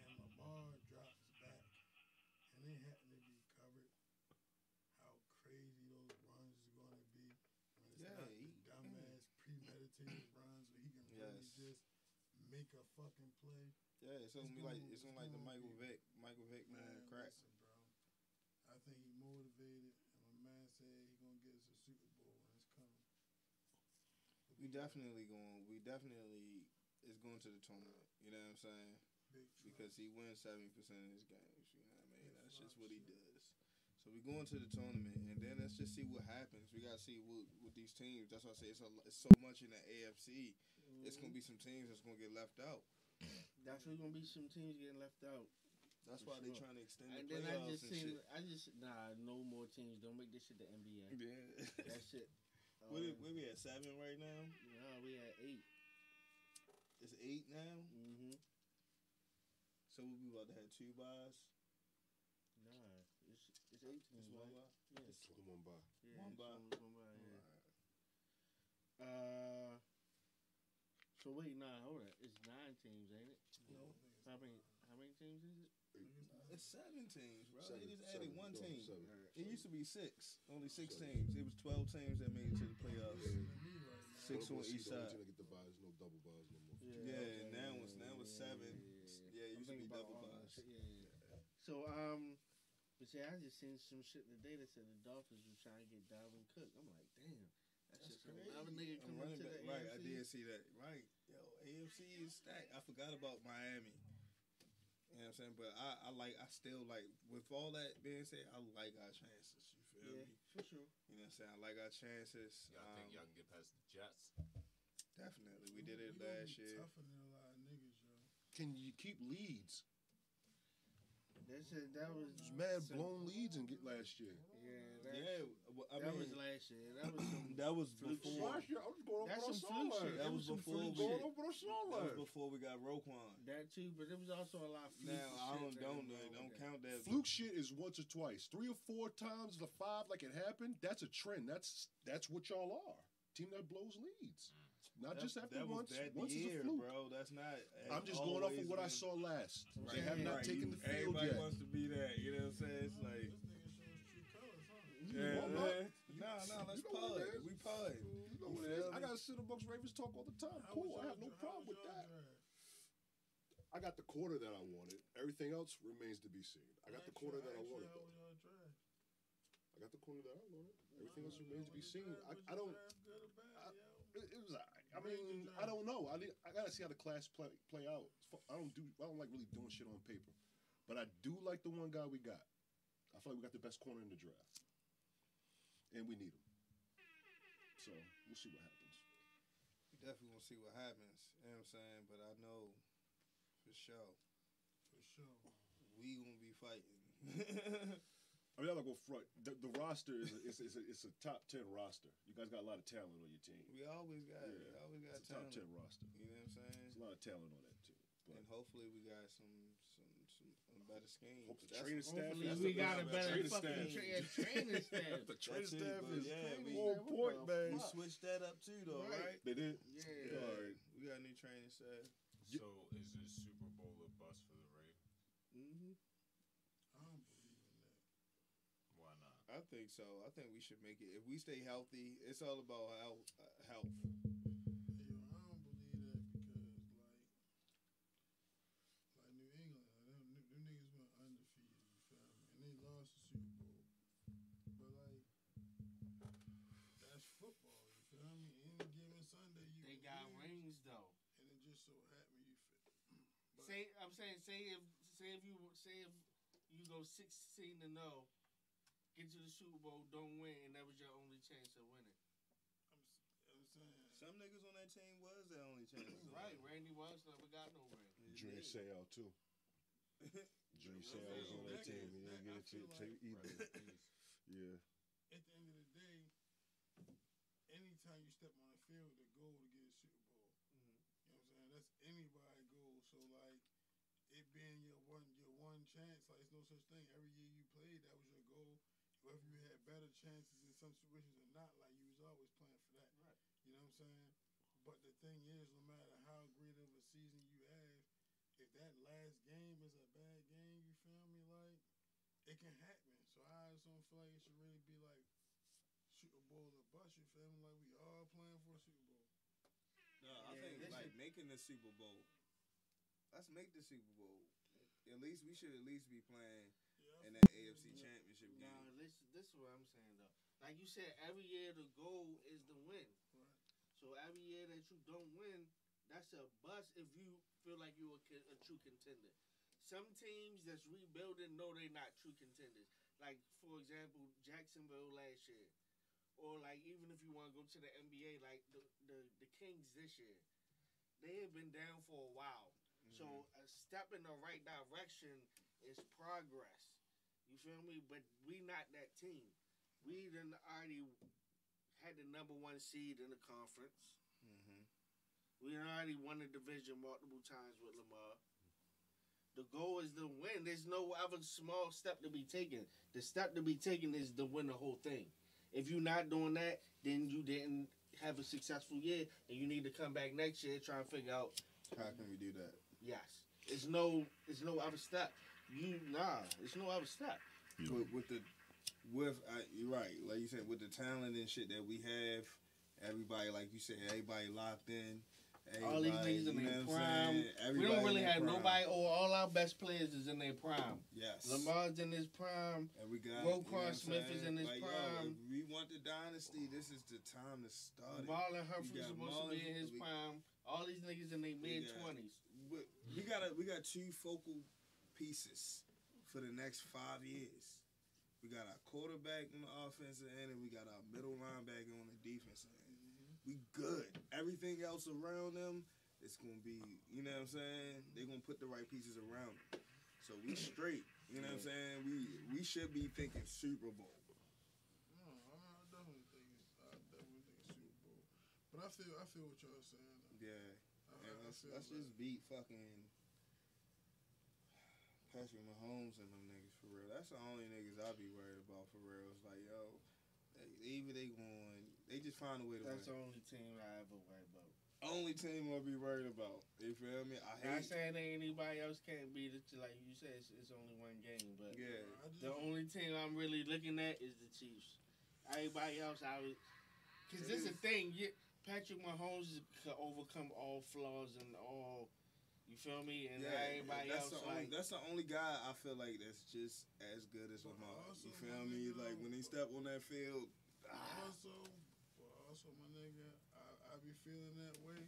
And Lamar drops back, and they happen to be covered. How crazy those runs is going to be when it's Yeah, not he- the dumbass premeditated runs where he can really Yes. just make a fucking play. Yeah, it's gonna be like it's gonna like the Michael Vick, Michael Vick man, crack. listen, bro. I think he motivated, and my man said he gonna get us a Super Bowl when it's coming. We definitely going. We definitely is going to the tournament. You know what I'm saying? Because he wins seventy percent of his games. You know what I mean? That's just what he does. So we going to the tournament, and then let's just see what happens. We gotta see what with these teams. That's why I say it's, a, it's so much in the AFC. It's gonna be some teams that's gonna get left out. Definitely gonna be some teams getting left out. That's For why they're trying to extend the And then playoffs I just and seen, shit. I just nah, no more teams. Don't make this shit the NBA. Yeah. That shit. Where, um, where we at seven right now? Nah, we at eight. It's eight now. Mm-hmm. So we would be about to have two buys. Nah, it's it's eight Just teams. one right? buy. Yeah, It's only one by. yeah, one it's bye. only one bye, yeah. Uh, so wait, nah, hold on. It's nine teams, ain't it? No. How many? How many teams is it? It's seven teams, bro. Seven, they just seven, added one no, team. seven. It used to be six, only six Seven. teams. It was twelve teams that made it to the playoffs. Listen to me right now. Six on each side. team that get the buys, no double buys no more. Yeah, okay, now yeah, it's now it's yeah, seven. Yeah, it used to be double all buys. shit, Yeah, yeah. So um, but see, I just seen some shit today that said the Dolphins were trying to get Dalvin Cook. I'm like, damn, that's, That's just crazy. another nigga A coming running to back. the Right, I AFC. did see that. Right, yo, AFC is stacked. I forgot about Miami. You know what I'm saying? But I, I like, I still like, with all that being said, I like our chances. You feel Yeah, me? for sure. You know what I'm saying? I like our chances. Y'all Um, think y'all can get past the Jets? Definitely. We did it We last be year. Tougher than a lot of niggas, yo. Can you keep leads? That shit, that was There's mad some- blown leads and get last year. Yeah, that, Yeah, well, I that mean, was last year. That was some. that was before. Last year, I was going That's over what some fluke shit. That was was before we- going over what I saw That was before we got Roquan. That too, but there was also a lot of fluke Now I don't that don't was wrong don't with count that. Fluke shit is once or twice, three or four times the five like it happened. That's a trend. That's that's what y'all are. Team that blows leads, mm. Not That- just after that was once. that once is year, a fluke. bro. That's not. I'm just going off of always what I saw last. Right. They have not Right, taken you- the field Everybody yet. wants to be that. You know what I'm saying? It's like. This nigga shows true colors, huh? Yeah, Well, man. Nah, nah, let's you know what it pod. is. We pod. You know what it is. I got to sit amongst Ravens talk all the time. How Cool. I have no y'all- problem with that. draft? I got the quarter that I wanted. Everything else remains to be seen. I got the quarter that I wanted. How though. was y'all draft? I got the corner that I wanted. Everything else remains to be seen. I, I don't. draft good or bad, I- It, it was alright. I mean, I don't know. I need, I gotta see how the class play play out. I don't do. I don't like really doing shit on paper, but I do like the one guy we got. I feel like we got the best corner in the draft, and we need him. So we'll see what happens. We definitely gonna see what happens. You know what I'm saying? But I know for sure For sure. we gonna be fighting. I mean, I'm not gonna front. The, the roster is a, it's, it's, a, it's a top ten roster. You guys got a lot of talent on your team. we always got we always got It's a top ten roster. You know what I'm saying? There's a lot of talent on that team. But and hopefully we got some some some better scheme. hope the training staff. Hopefully we got a better Training fucking staff. tra- training staff. the training staff is yeah, we- on point, man. We switched that up too, though, Right. right? They did. Yeah. Yeah, Alright. we got a new training staff. So is this Super Bowl a bust for the Ravens? Mm-hmm. I don't believe in that. Why not? I think so. I think we should make it. If we stay healthy, it's all about health. Uh, health. Hey, yo, I don't believe that because like, like New England, like, them, them niggas went undefeated. You feel me? And they lost the Super Bowl. But like, that's football. You feel me? Any given Sunday, you They got lose, rings though. and it just so happened you fit. But- Say I'm saying say if say if you say if you go sixteen to zero, get to the Super Bowl, don't win, and that was your only chance of winning. I'm, s- I'm saying. Some niggas on that team was their only chance. Right, Randy Moss never got no ring. Junior Seau too. Junior Seau was on that team. He didn't get a chance to Rest either. Yeah. At the end of the day, anytime you step on the field, the goal to get a Super Bowl. Mhm. You know what I'm saying? That's anybody's goal. So like, it being your one your one chance, like it's no such thing. Every year you played, that was your goal. Whether you had better chances in some situations or not, like you was always playing for that. Right. You know what I'm saying? But the thing is, no matter how great of a season you have, if that last game is a bad game, you feel me? Like, it can happen. So I just don't feel like it should really be like shoot Super Bowl or bust. You feel me? Like we all playing for a Super Bowl. No, I Yeah, think this like should- making the Super Bowl. Let's make the Super Bowl. At least we should at least be playing Yeah, I in that you. AFC Championship No, game. this this is what I'm saying though. Like you said, every year the goal is to win. Right. So every year that you don't win, that's a bust if you feel like you're a, a true contender. Some teams that's rebuilding know they're not true contenders. Like for example, Jacksonville last year, or like even if you want to go to the NBA, like the, the the Kings this year, they have been down for a while. So mm-hmm. a step in the right direction is progress. You feel me? But we not that team. We done already had the number one seed in the conference. Mm-hmm. We done already won the division multiple times with Lamar. The goal is to win. There's no other small step to be taken. The step to be taken is to win the whole thing. If you're not doing that, then you didn't have a successful year, and you need to come back next year try and figure out. How can we do that? Yes, it's no, it's no other step. You nah, it's no other step. With, with the with uh, you're right, like you said, with the talent and shit that we have, everybody like you said, everybody locked in. All these niggas in their prime. We don't really have prime. nobody. Or all our best players is in their prime. Yes. Lamar's in his prime. And we got Roquan you know what I'm Smith is in his like, prime. if we want the dynasty, this is the time to start. Marlon Humphrey's supposed Marlon- to be in his we- prime. All these niggas in their mid twenties. We, we got a, we got two focal pieces for the next five years. We got our quarterback on the offensive end, and we got our middle linebacker on the defensive end. We good. Everything else around them, it's gonna be, you know what I'm saying? They're gonna put the right pieces around them. So we straight. You know what I'm saying? We we should be thinking Super Bowl. No, I, I definitely think it's, I definitely think Super Bowl. But I feel I feel what y'all saying. though. Yeah. I, I let's, feel let's like- just beat fucking Patrick Mahomes and them niggas real. That's the only niggas I be worried about for real. It's like, yo, they, either they going, they just find a way to That's the only team I ever worry about. Only team I'll be worried about. You feel me? I Not hate. saying that anybody else can't beat it. Like you said, it's, it's only one game. But Yeah. The only team I'm really looking at is the Chiefs. Everybody else, I would. Because this is the thing. You, Patrick Mahomes can overcome all flaws and all. You feel me? And Yeah, everybody that's else, the only, like. that's the only guy I feel like that's just as good as But Lamar. also, You feel me? nigga, Like when he step on that field, ah, also, also my nigga, I, I I be feeling that way,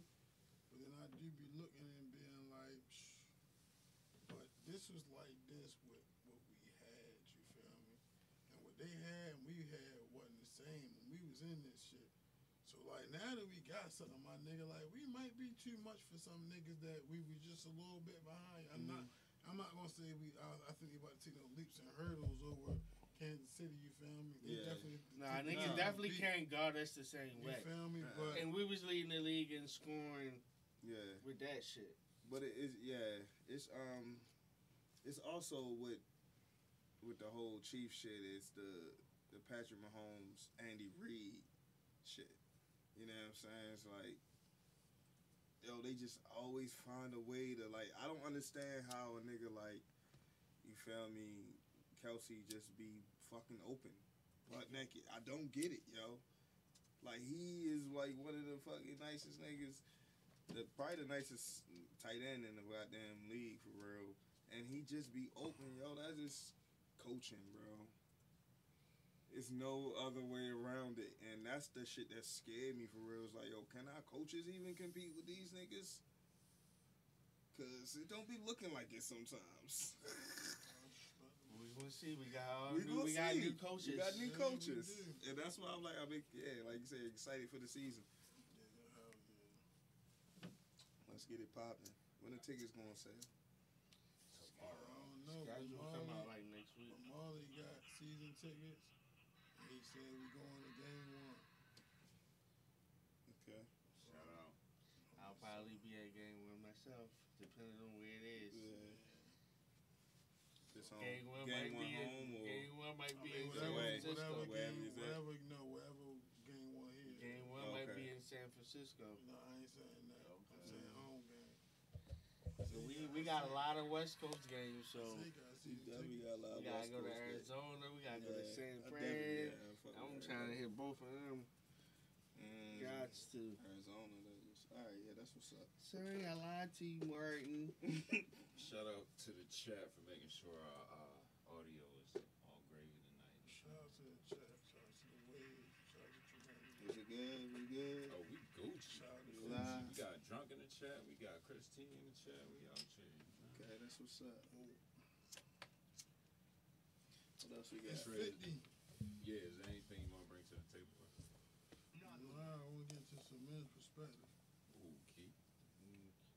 but then I do be looking and being like, Psh. but this was like this with what we had. You feel me? And what they had and we had wasn't the same when we was in this shit. So like now that we got something, my nigga, like we might be too much for some niggas that we was just a little bit behind. I'm not. I'm not gonna say we. I, I think we about to take no leaps and hurdles over Kansas City. You feel me? They Yeah. definitely. Nah, niggas Nah, definitely beat- can't guard us the same You way. You feel me? Uh, But And we was leading the league in scoring Yeah. with that shit. But it is yeah, it's um it's also with with the whole Chief shit, it's the the Patrick Mahomes, Andy Reid shit. You know what I'm saying? It's like yo, they just always find a way to like I don't understand how a nigga like you feel me, Kelce just be fucking open. Butt naked. I don't get it, yo. Like he is like one of the fucking nicest niggas the probably the nicest tight end in the goddamn league for real. And he just be open, yo. That's just coaching, bro. It's no other way around it. And that's the shit that scared me for real. It's like, yo, can our coaches even compete with these niggas? Cause it don't be looking like it sometimes. We gonna see. We got all we new, we got new coaches. We got new coaches. do. And that's why I'm like, I'm big, yeah, like you said, excited for the season. Yeah, hell yeah. Let's get it popping. When the tickets gonna sell? I don't know. But Schedule come out like next week. but Marley got season tickets. And he said we going to game one. Okay. Shout out. I'll probably be at game one myself, depending on where it is. Yeah. This home. Game one game might one be home in, or game one might I be mean, in San. Francisco. whatever, Wherever game, he's no, wherever game one is. Game one Okay. might be in San Francisco. No, I ain't saying that. I'm saying home game. So we we got a lot of West Coast games. So Say he got we season definitely tickets. got a lot we of gotta go to Arizona. We gotta go to San Fran. Definitely- yeah, I fuck I'm with trying to hit both of them. Mm, Gots to. Arizona. That is, all right, yeah, that's what's up. Sorry, I lied to you, Martin. Shout out to the chat for making sure our uh, audio is all gravy tonight. Shout out to the chat. Shout out to the waves. Shout out to Tremaine. Is it good? We good? Oh, we Gucci. Shout out to We Gucci. We got drunk in the chat. We got Christine in the chat. We out here. Okay, that's what's up. What else we got? It's ready. 50. Yeah, is there anything you want to bring to the table? Nah, I want to get to some men's perspective. Ooh, Keith.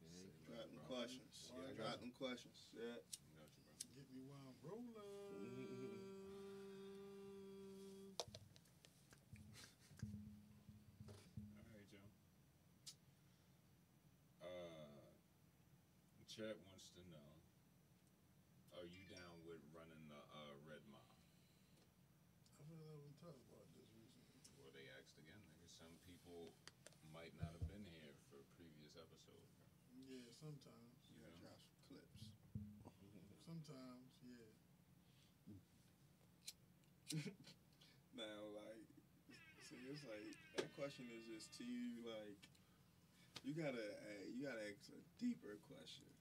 Say Got less, them questions. Yeah, I got, got them questions. Yeah. Got you, bro. Get me while I'm rolling. All right, Joe. Uh, chat wants to know: Are you down with running the uh, Red Mob? I feel like we talked about this recently. Well, they asked again. Nigga. Some people might not have been here for previous episodes. Yeah, sometimes. You Gotta know? drop some clips. Sometimes, yeah. Now, like, see, it's like that question is just to you, like, you gotta, uh, you gotta ask a deeper question.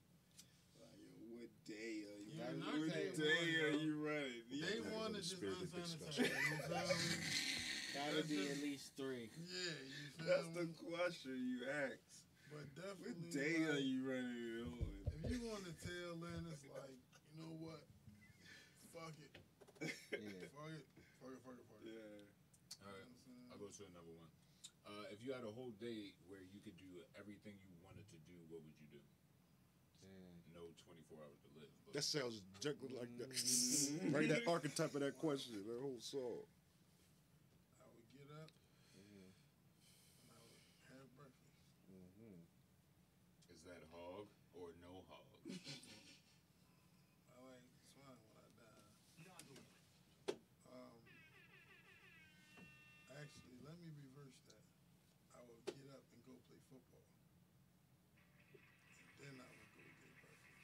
Like, yo, what day are you? Yeah, what day day one, are you running? Day Yeah, one the is just spirit of unsanitized. discussion. You feel me? Gotta be just- at least three. Yeah, you feel That's me? the question you ask. But definitely. What day like, are you running it on? If you want to tell Lynn, it's like, you know what? Fuck it. Yeah. Fuck it. Fuck it, fuck it, fuck it. yeah. All You right. know what I'm saying? I'll go to another one. Uh, if you had a whole day where you could do everything you wanted to do, what would you do? No 24 hours to live. But That sounds exactly like that. right, that archetype of that question, that whole song. I would get up and I would have breakfast. Mm-hmm. is that hog or no hog? I like swine when I die. Um, actually, let me reverse that. I would get up and go play football. Then I would go get breakfast.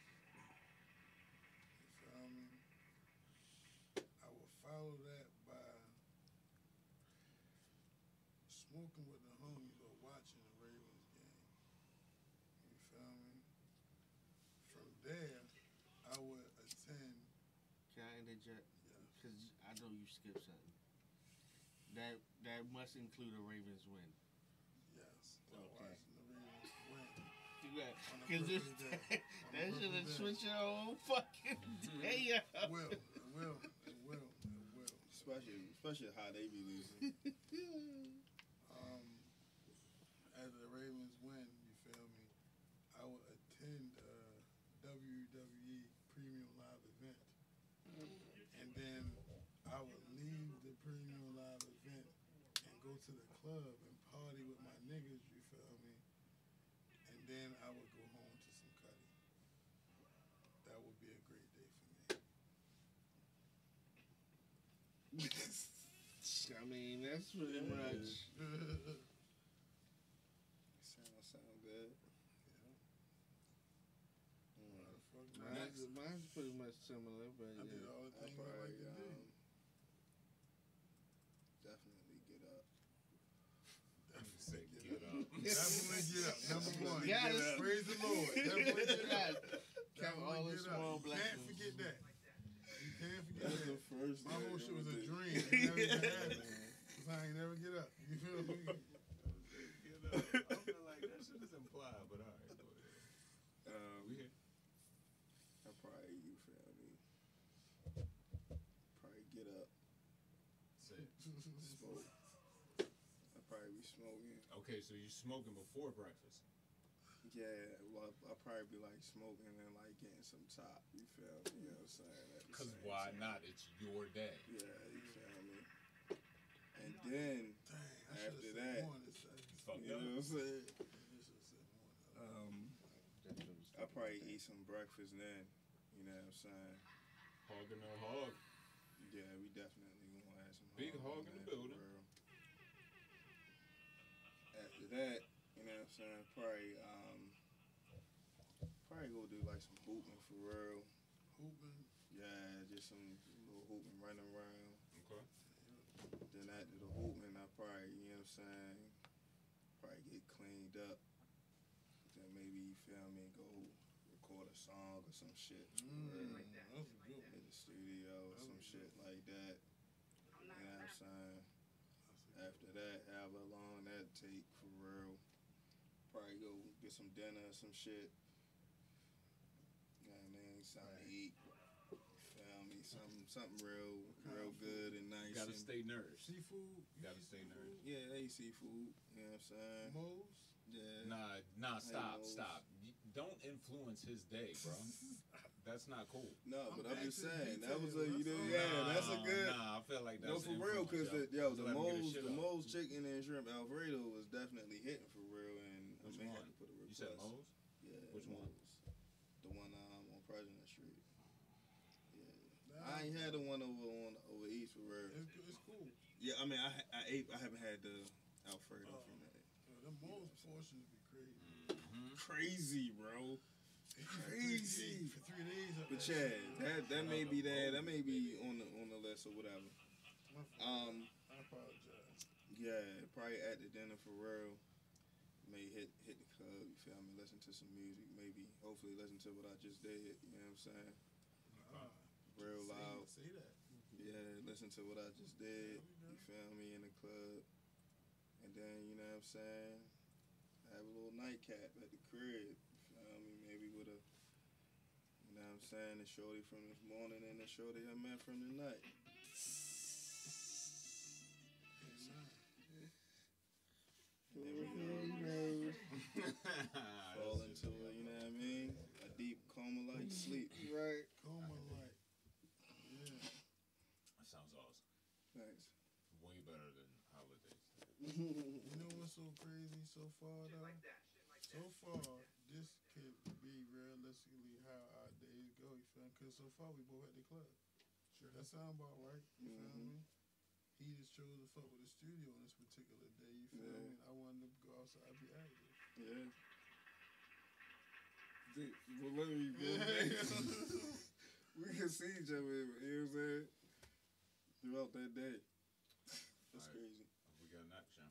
You feel me? I will follow that by smoking with the homies or watching the Ravens game. You feel me? From there, I would attend. Can I interject? Yes. Because I know you skipped something. That that must include a Ravens win. Yes. start Okay. the Ravens win. On the Because perfect day. On the that should have switched your whole fucking mm-hmm. day It up. will. It will. It will. It will. Especially, especially how they be losing. Um, as the Win, you feel me? I would attend a WWE premium live event, and then I would leave the premium live event and go to the club and party with my niggas. You feel me? And then I would go home to some cutty. That would be a great day for me. I mean, that's pretty much. sound sound good. Mm. Mine's, mine's pretty much similar, but I did yeah. all the I things I like probably to do. um, definitely get up. Say get up. Definitely get up. Number one. Yes. Get up. Praise the Lord. Definitely get up. Count all the Definitely get up. small You blessings. can't forget that. You can't forget That's the that. first. My whole shit was a dream. It never happened. I ain't never get up. You feel me? Get up. I feel like that shit is implied, but all right, go ahead. Um, We here. I probably you feel me. Probably get up, Say it. Smoke. I probably be smoking. Okay, so you're smoking before breakfast. Yeah, well, I'll probably be like smoking and like getting some top. You feel me? You know what I'm saying? Cause why time. not? It's your day. Yeah, you feel me? And then, Dang, I should After have said that, more. This, I you know what I'm saying? should have said. Um, I'll probably eat some breakfast then. You know what I'm saying? Hogging the hog. Yeah, we definitely gonna have some Big hog in the building. real. After that, you know what I'm saying? Probably, um, probably go do like some hooping for real. Hooping. Yeah, just some little hooping running around. Okay. Then after the hooping, I probably, you know what I'm saying? Probably get cleaned up. Then maybe, you feel me, go record a song or some shit. Mm, that's good in the studio or some shit like that. You know what I'm saying? After that, however long that take for real. Probably go get some dinner or some shit. You know what I mean? Something to eat. Feel me? Something something real real good and nice. Gotta and, stay nourished. Seafood. You Gotta stay seafood? nourished. Yeah, they eat seafood. You know what I'm saying? Moles. Yeah. Nah, nah, stop, Moles. stop. Don't influence his day, bro. That's not cool. No, I'm but I'm just saying that was a you know that's all. yeah that's a good Nah, I feel like that's No, for real, because yo. the yo the let him get his moles the off. moles chicken and shrimp alfredo was definitely hitting for real, and Which I may one? have to put a request. You said Moe's? Yeah. Which one? Moe's. The one um, on President Street. Yeah. Nah, I ain't had the one over on over East for real. It's, it's cool. Yeah, I mean I I ate I haven't had the alfredo Oh. from that. Yo, them moles portions be crazy. Mm-hmm. Crazy, bro. Crazy. For three days. But there. Chad, that that may be that that may be on the on the list or whatever. Um. I apologize. Yeah, probably at the dinner for real. May hit hit the club, you feel me? Listen to some music, maybe hopefully listen to what I just did. You know what I'm saying? Uh, Real say, loud. Say that. Yeah, listen to what I just did. You feel me in the club, and then you know what I'm saying? Have a little nightcap at the crib. You feel me? Maybe with a, you know what I'm saying? The shorty from this morning and the shorty I met from the night. We go fall into a, you know what I mean? A deep coma-like sleep. Right. Coma light. Yeah. That sounds awesome. Thanks. Way better than holidays. You know what's so crazy so far though? So far, this could be realistically how our days go. You feel me? Cause so far we both at the club. Sure. That sound about right. You feel Mhm. me? He just chose to fuck with the studio on this particular day. You feel Yeah. me? I wanted to go outside and be active. Yeah. Dude, well, let me go we can see each other, you know what I'm saying? Throughout that day. That's Alright. crazy. We got next, Sean.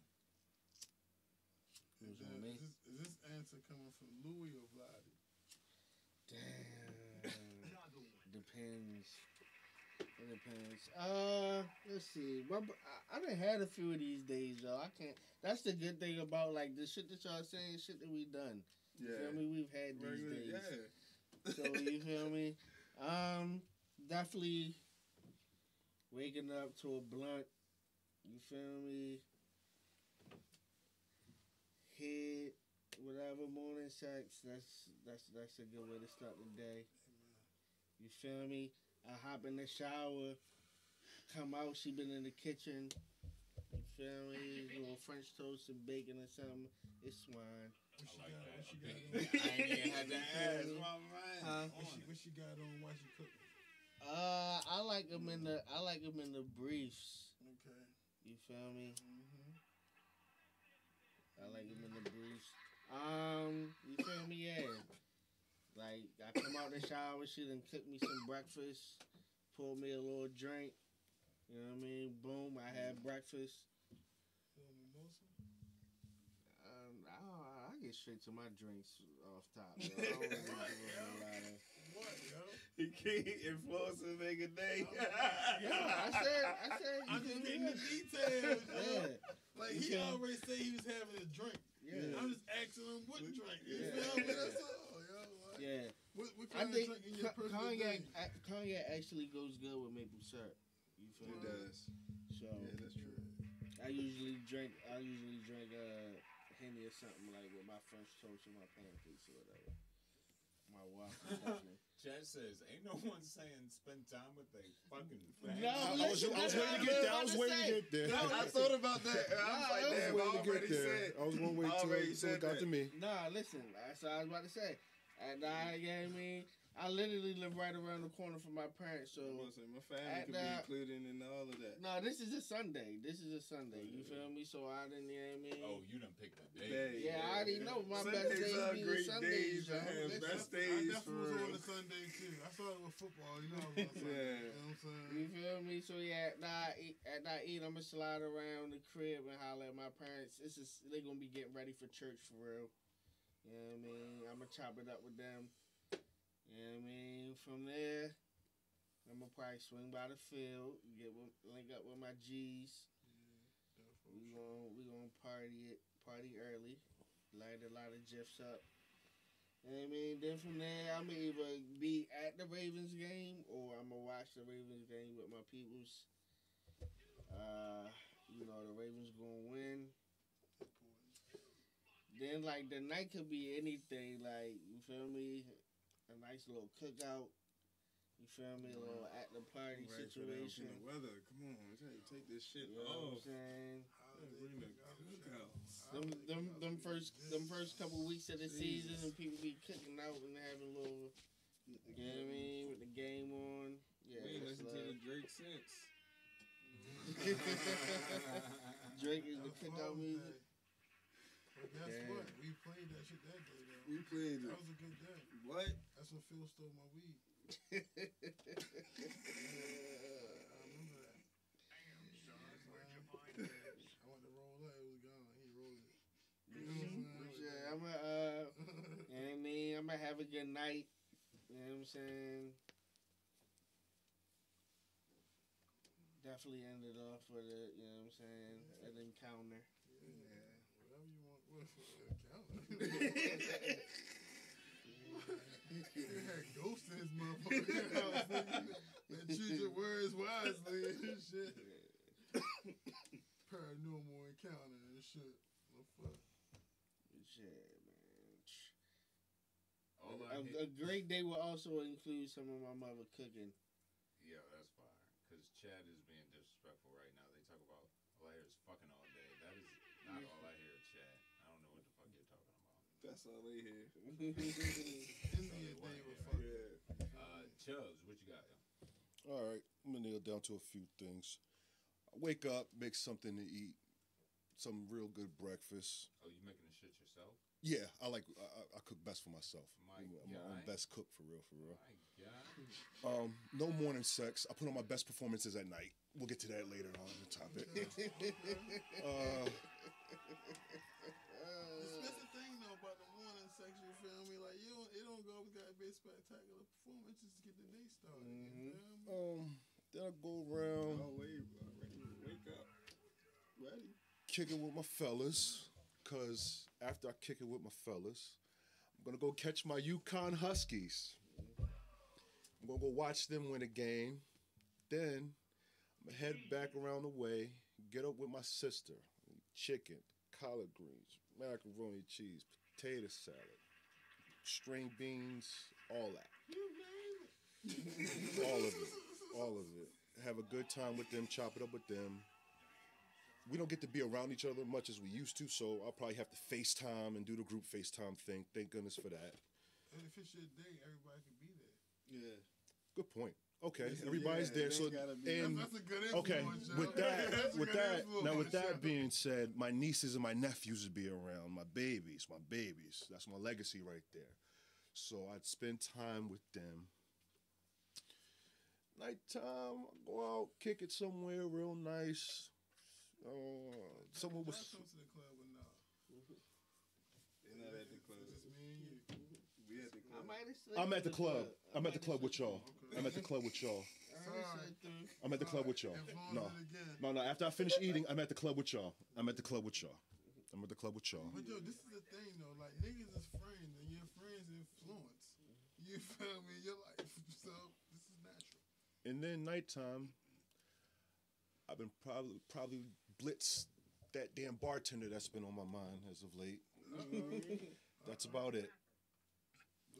Is, on this, is this answer coming from Louis or Vladdy? Damn. Depends. It depends. Uh, let's see. I, I done had a few of these days, though. I can't. That's the good thing about like the shit that y'all saying, shit that we done. You Yeah. feel me? We've had these Regular- days. yeah. So you feel me? Um, definitely waking up to a blunt. You feel me? Hit whatever morning sex. That's that's that's a good way to start the day. You feel me? I hop in the shower, come out. She been in the kitchen. You feel me? little French toast and bacon or something. It's swine. What she I like got? that. What she got on? I ain't even had to ask, my man. Huh? What she, what she got on while she cooking? Uh, I like them in the I like them in the briefs. Okay. You feel me? Mm-hmm. I like them in the briefs. Um, you feel me? Yeah. Like I come out the shower, she done cook me some breakfast, pour me a little drink. You know what I mean? Boom, I had breakfast. Um, I, I get straight to my drinks off top. Yo. I don't really give a whole lot of- What, yo? He can't influence a nigga day. Yeah, I said, I said, you I'm just getting the details. Yeah, Like he already said he was having a drink. yeah, I'm just asking him what drink. You Yeah. feel me? That's all, yo. Like, yeah. What, what I of think drink in your cognac, day? a- cognac actually goes good with maple syrup. You feel It me? does. So Yeah, that's true. I usually drink. I usually drink uh, henny or something like with my French toast and my pancakes or whatever. My wife. definitely. Chad says, "Ain't no one saying spend time with they fucking No, family." I was, I was waiting to get there. I was waiting to get there. I, I thought about that. I was Nah, like, I was waiting to get there. said. I was going to wait till, it said got to me. Nah, listen. That's what I was about to say. And I, you know what I mean, I literally live right around the corner from my parents. I'm So say, my family At could the- be included in all of that. no, this is a Sunday. This is a Sunday. You feel me? So I didn't. You know what I mean? Oh, you done picked the day. Day. Yeah, I already know my best days are be the great Sundays, days, man. Listen, Best days for definitely was on the Sunday too. I started with football. You know, I was on Sunday. Yeah. You know what I'm saying? You feel me? So yeah, at night, eat, at night eat, I'ma slide around the crib and holler at my parents. This is they gonna be getting ready for church for real. You know what I mean? I'ma chop it up with them. You know what I mean? From there, I'ma probably swing by the field, get with, link up with my G's. We gonna we gonna party it party early, light a lot of gifs up. You know what I mean? Then from there, I'm gonna either be at the Ravens game or I'm gonna watch the Ravens game with my peoples. Uh, you know the Ravens gonna win. Then like the night could be anything. Like you feel me? A nice little cookout. You feel me? A little at the party Right situation. the weather. Come on, take, take this shit You know what I'm off. saying? Bring the cookouts. Them, them, them first, them first couple weeks of the season, and people be cooking out and having a little, you know what I mm-hmm. mean, with the game on. Yeah, we ain't listened to the. Drake since. Drake is the cookout music. But guess Yeah. what? We played that shit that day though. We played That it. was a good day. What? That's when Phil stole my weed. yeah, I remember that. Damn, son, where'd you find this? I went to roll up. It was gone. He rolled it. You know what I'm saying? I'm gonna, uh, you know I mean, I'm gonna have a good night. You know what I'm saying? Definitely ended off with it, you know what I'm saying? An encounter. Yeah. Whatever you want. What for the counter? He had ghosts in his motherfucker. That choose your words wisely and shit. Paranormal encounter and shit. What the fuck? Shit, man. I A, a great day will also include some of my mother cooking. Yeah, that's fine. Because Chad is That's all they hear. Indian wanna day fuck. Yeah. Uh, Chubbs, what you got? All right, I'm gonna nail down to a few things. I wake up, make something to eat, some real good breakfast. Oh, you making the shit yourself? Yeah, I like I, I- I cook best for myself. My I'm my own best cook for real, for real. My God. Um, no morning sex. I put on my best performances at night. We'll get to that later on in the topic. uh, That's the thing though about the morning sex. You feel me? Like you don't, it don't go. Got to be a spectacular performance just to get the day started. You Mhm. feel me? um, Then I go around, Oh wait, already wake up. Ready. kick it with my fellas. Cause after I kick it with my fellas, I'm gonna go catch my UConn Huskies. I'm gonna go watch them win a game. Then I'm gonna head back around the way, get up with my sister. Chicken, collard greens, macaroni cheese, potato salad, string beans, all that. all of it. All of it. Have a good time with them, chop it up with them. We don't get to be around each other much as we used to, so I'll probably have to FaceTime and do the group FaceTime thing. Thank goodness for that. And if it's your day, everybody can be there. Yeah. Good point. Okay, Listen, everybody's yeah, there. So be- and That's a good okay, influence, yo. with that, That's with good that, now with that being said, my nieces and my nephews would be around. My babies, my babies. That's my legacy right there. So I'd spend time with them. Nighttime, I go out, kick it somewhere real nice. Uh, someone was. Josh comes to the club with now. They're not at the club. It's just me and you. We at the I club. might have said I'm at the club. I'm at the club with y'all. I'm at the club with y'all. I already said through. I'm at the club with y'all. Influence No, it no, no. After I finish eating, I'm at the club with y'all. I'm at the club with y'all. I'm at the club with y'all. But yo, this is the thing though. Like niggas is friends, and your friends influence. You feel me? Your life. So this is natural. And then nighttime, I've been probably probably blitz that damn bartender that's been on my mind as of late. Uh-huh. That's about it.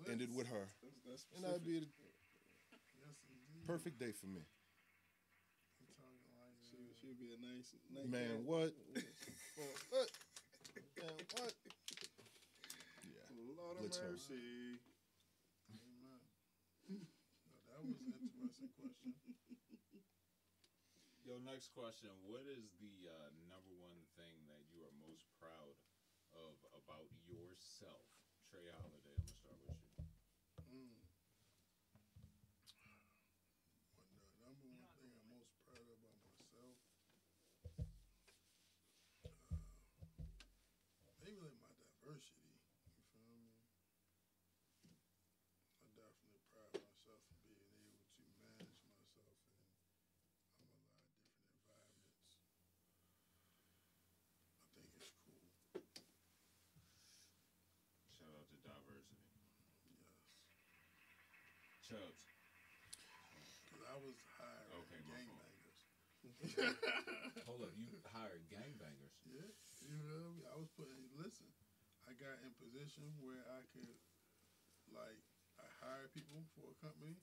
Ended with her, That's, that's and that'd be the Yes, perfect day for me. I'm talking like She, that. she'd be a nice, nice Man, what? what? Man, what? Yeah. Lord Blitz of her. mercy. Amen. That was an interesting question. Yo, next question. What is the uh, number one thing that you are most proud of about yourself? Tra Holiday, I'm gonna start with you. Mm. What the number one thing I'm most proud of about myself? Uh, maybe like my diversity. You feel me? I definitely proud of myself for being able to manage myself in um, a lot of different environments. I think it's cool. Shout out to diversity. Yes. Chubbs. Cause I was hired Okay, gangbangers. Hold up, you hired gangbangers. Yeah, you me? I was putting. Listen, I got in position where I could, like, I hired people for a company,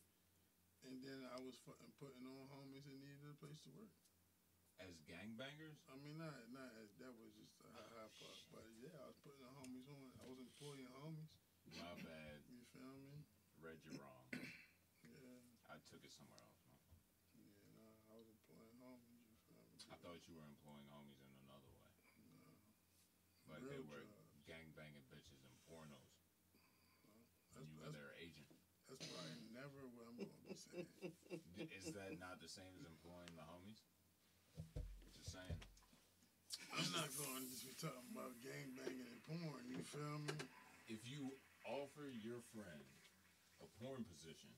and then I was putting on homies that needed a place to work. As gangbangers? I mean, not not as that was just a high high part, but yeah, I was putting the homies on. I was employing homies. My bad. You feel me? Read you wrong. Yeah, I took it somewhere else. man. yeah. Nah, I was employing homies. You? I thought you were employing homies in another way. Like they were jobs. gangbanging bitches and pornos. That's, you were their agent. that's probably never what I'm gonna be saying. Is that not the same as employing the homies? Just saying. I'm not going to just be talking about gangbanging and porn. You feel me? If you offer your friend porn position,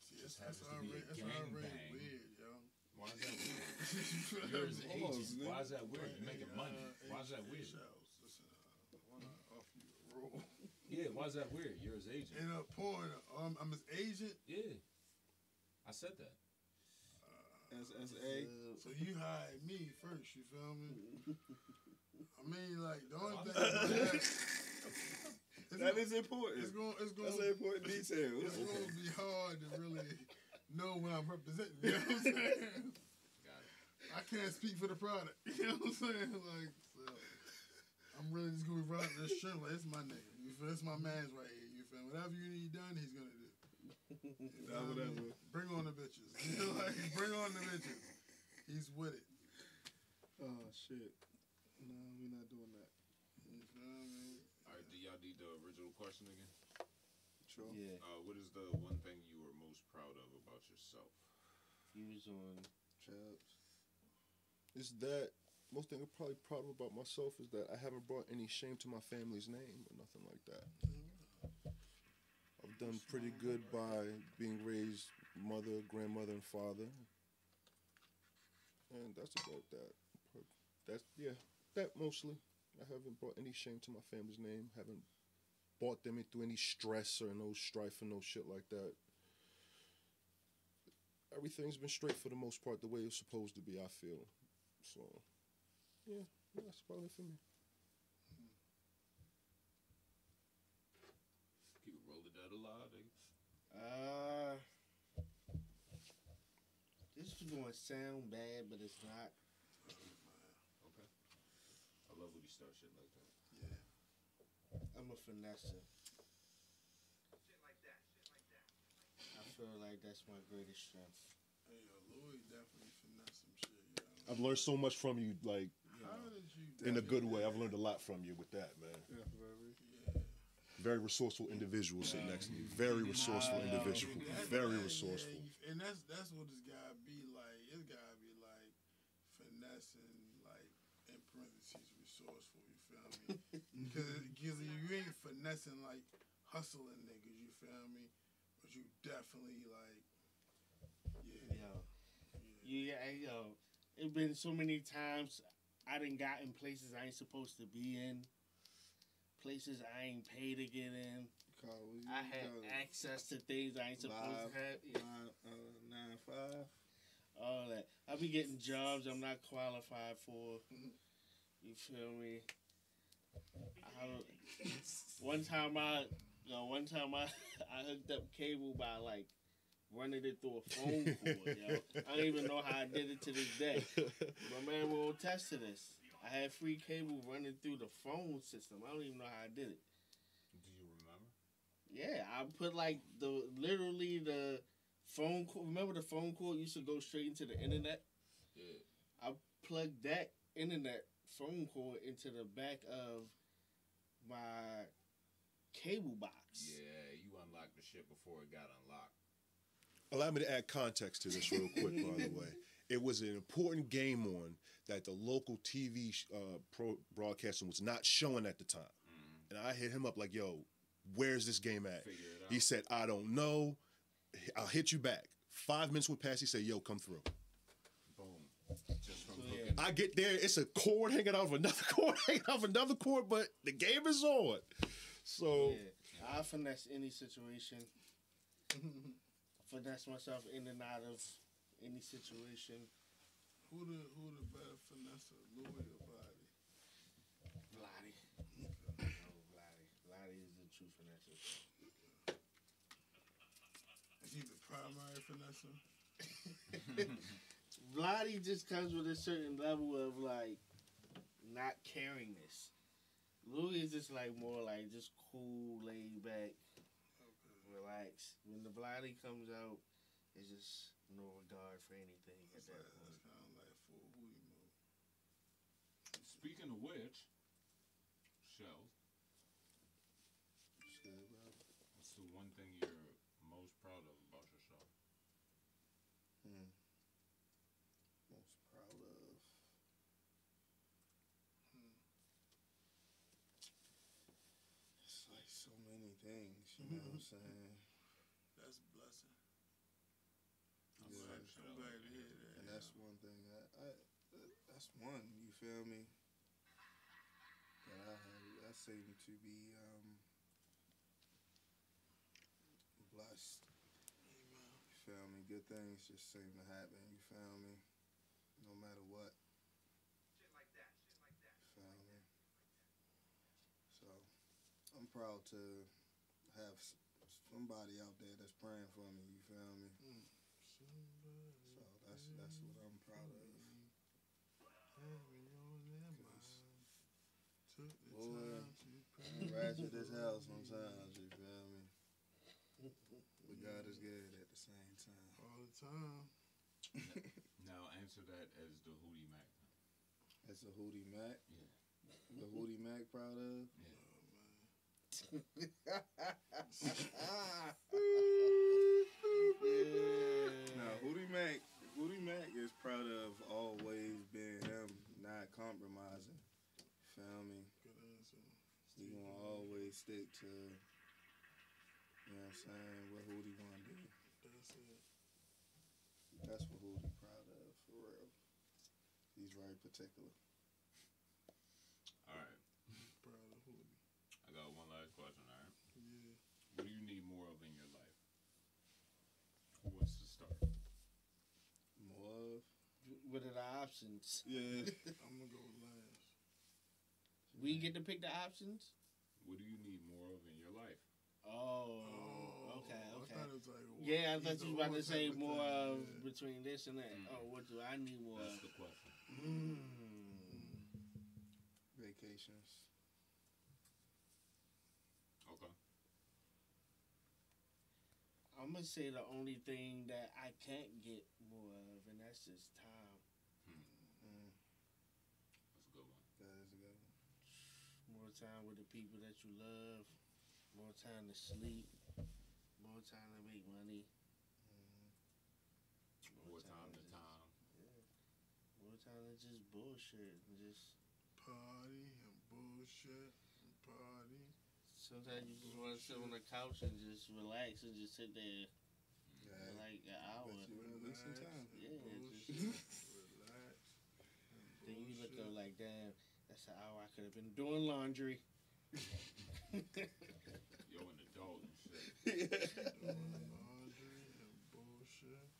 See, Just that's, happens that's to be a already, that's already gangbang. weird, yo. why is that weird? You're his Pause, agent. nigga. Why is that weird? You're making money. Uh, Why is that weird? Shells, listen, uh, I want to offer you a role. Yeah, why is that weird? You're his agent. In a porn, um, I'm his agent, Yeah. I said that. As, as so you hired me first, you feel me? I mean, like, the only thing not- is that that is it's important. going it's That's going an important detail. it's going to be hard to really know when I'm representing. You know what I'm saying? Got it. I can't speak for the product. You know what I'm saying? Like, so I'm really just gonna be running this shit. Like, it's my nigga. You feel? It's my man's right here. You feel? Whatever you need done, he's gonna do. You feel Nah, me? whatever. Bring on the bitches. You know, like, bring on the bitches. He's with it. Oh shit. No, we're not doing that. You feel me? All right, do y'all need the original question again? Sure. Yeah, Uh, what is the one thing you are most proud of about yourself? views on Chubbs. Is that most thing I'm probably proud of about myself is that I haven't brought any shame to my family's name or nothing like that. I've done pretty good by being raised mother, grandmother, and father. And that's about that. But That's yeah, that mostly. I haven't brought any shame to my family's name. Haven't brought them into any stress or no strife or no shit like that. Everything's been straight for the most part, the way it's supposed to be. I feel. So, yeah, that's about it for me. Keep it rolling that alive. nigga. Uh, this is gonna sound bad, but it's not. Okay. I love when you start shit like that. I'm a finesser. Shit like that. Shit like that. I feel like that's my greatest strength. Hey, yo, Louis definitely finesse some shit, yo. I've learned so much from you, like How did you in a good way. I've learned a lot from you with that, man. Yeah, baby. Yeah. Very resourceful individual sitting next to you. Very resourceful Wow. individual. Very resourceful. and that's that's what it's gotta be like. It's gotta be like finessing, like in parentheses, resourceful. You feel me? Because you ain't finessing like hustling niggas. You feel me? But you definitely like, yeah, Yo, yeah. yeah, yo, it been so many times I didn't got in places I ain't supposed to be in, places I ain't paid to get in. Carl, I had got? access to things I ain't supposed Live. to have. Yeah, Nine, uh, nine five. all that. I be getting jobs I'm not qualified for. You feel me? I one time I, you know, one time I, I hooked up cable by like running it through a phone cord. Yo, I don't even know how I did it to this day. My man will attest to this. I had free cable running through the phone system. I don't even know how I did it. Do you remember? Yeah, I put like the literally the phone cord. Remember the phone cord used to go straight into the internet. Yeah. I plugged that internet phone cord into the back of my cable box. Yeah, you unlocked the shit before it got unlocked. Allow me to add context to this real quick, by the way. It was an important game on that the local TV sh- uh, pro broadcaster was not showing at the time. And I hit him up like, yo, where's this game at? Figure it out. He said, I don't know. I'll hit you back. Five minutes would pass. He said, yo, come through. Boom. Just from So, hooking. yeah. I get there. It's a cord hanging out of another cord hanging out of another cord, but the game is on. So, Yeah, I finesse any situation. finesse myself in and out of any situation. Who the who the better finesse, Louis or Body? Lottie. No, Lottie. Lottie is the true finesser. Is he the primary finesser? Lottie just comes with a certain level of like not caringness. Louis is just like more like just cool, laid back, Okay. relaxed. When the Vladdy comes out, it's just no regard for anything at that like, point. that's kind of like. Speaking of which, Shell, Shit, bro. what's the one thing you're most proud of about yourself? Hmm. Most proud of. Hmm. It's like so many things, you know what I'm saying? That's a blessing. I'm Yeah. glad, I'm glad to hear that. And that's one thing. I, I that's one. You feel me? That I have. I seem to be um, blessed. Amen. You feel me? Good things just seem to happen. You feel me? No matter what. Shit like that. Shit like that. You feel me? So I'm proud to have somebody out there that's praying for me. You feel me? Somebody So that's that's what I'm proud of. having on their mind. Took the Boy, time to I'm ratchet as hell sometimes. You feel me? But God is good at the same time. all the time. Now answer that as the Hootie Mac. That's a Hootie Mac. Yeah. The Hootie Mac proud of. now, Hootie Mac, Hootie Mac is proud of always being him, not compromising. Feel me? Good answer. He gonna always stick to, you know what I'm saying, what Hootie wanna do. That's it. That's what Hootie proud of, for real. He's very particular. What are the options? Yeah. I'm gonna go last. We get to pick the options. What do you need more of in your life? Oh, Oh, okay, okay. thought it was like, Yeah, I thought either you were about to say more thing, of yeah. between this and that. Mm. Oh, what do I need more That's of? the question. Mm. Vacations. Okay. I'm gonna say the only thing that I can't get more of, and that's just time. Mm, That's a good one. that is a good one. More time with the people that you love. More time to sleep. More time to make money. Mm, More time to just- time. More time to just bullshit and just. Party and bullshit and party. Sometimes you just want to sit on the couch and just relax and just sit there yeah. for like an hour. Bet you some time. Yeah, just- Relax. and Then you look up like, damn, that's an hour I could have been doing laundry. Yo, an adult and shit. Doing laundry and bullshit.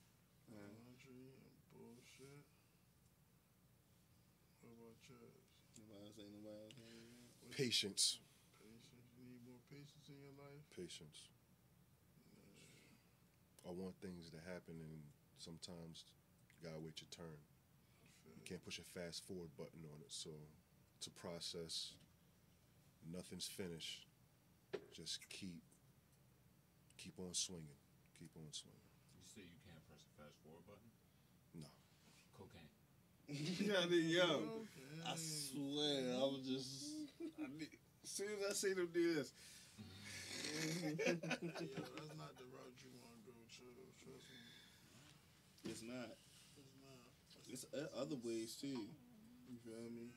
Laundry and bullshit. What about yours? Nobody else ain't nobody else. What's- Patience. Patience. You need more patience in your life. Patience. I want things to happen, and sometimes you gotta wait your turn. You can't push a fast forward button on it. So it's a process. Nothing's finished. Just keep, keep on swinging. Keep on swinging. You say you can't press the fast forward button? No. Cocaine. yeah, they- yo, I swear, I was just. I need, as soon as I see them do this, Yo, that's not the route you want to go. Chill, trust me. it's not. It's not. It's o- other ways too. You feel me?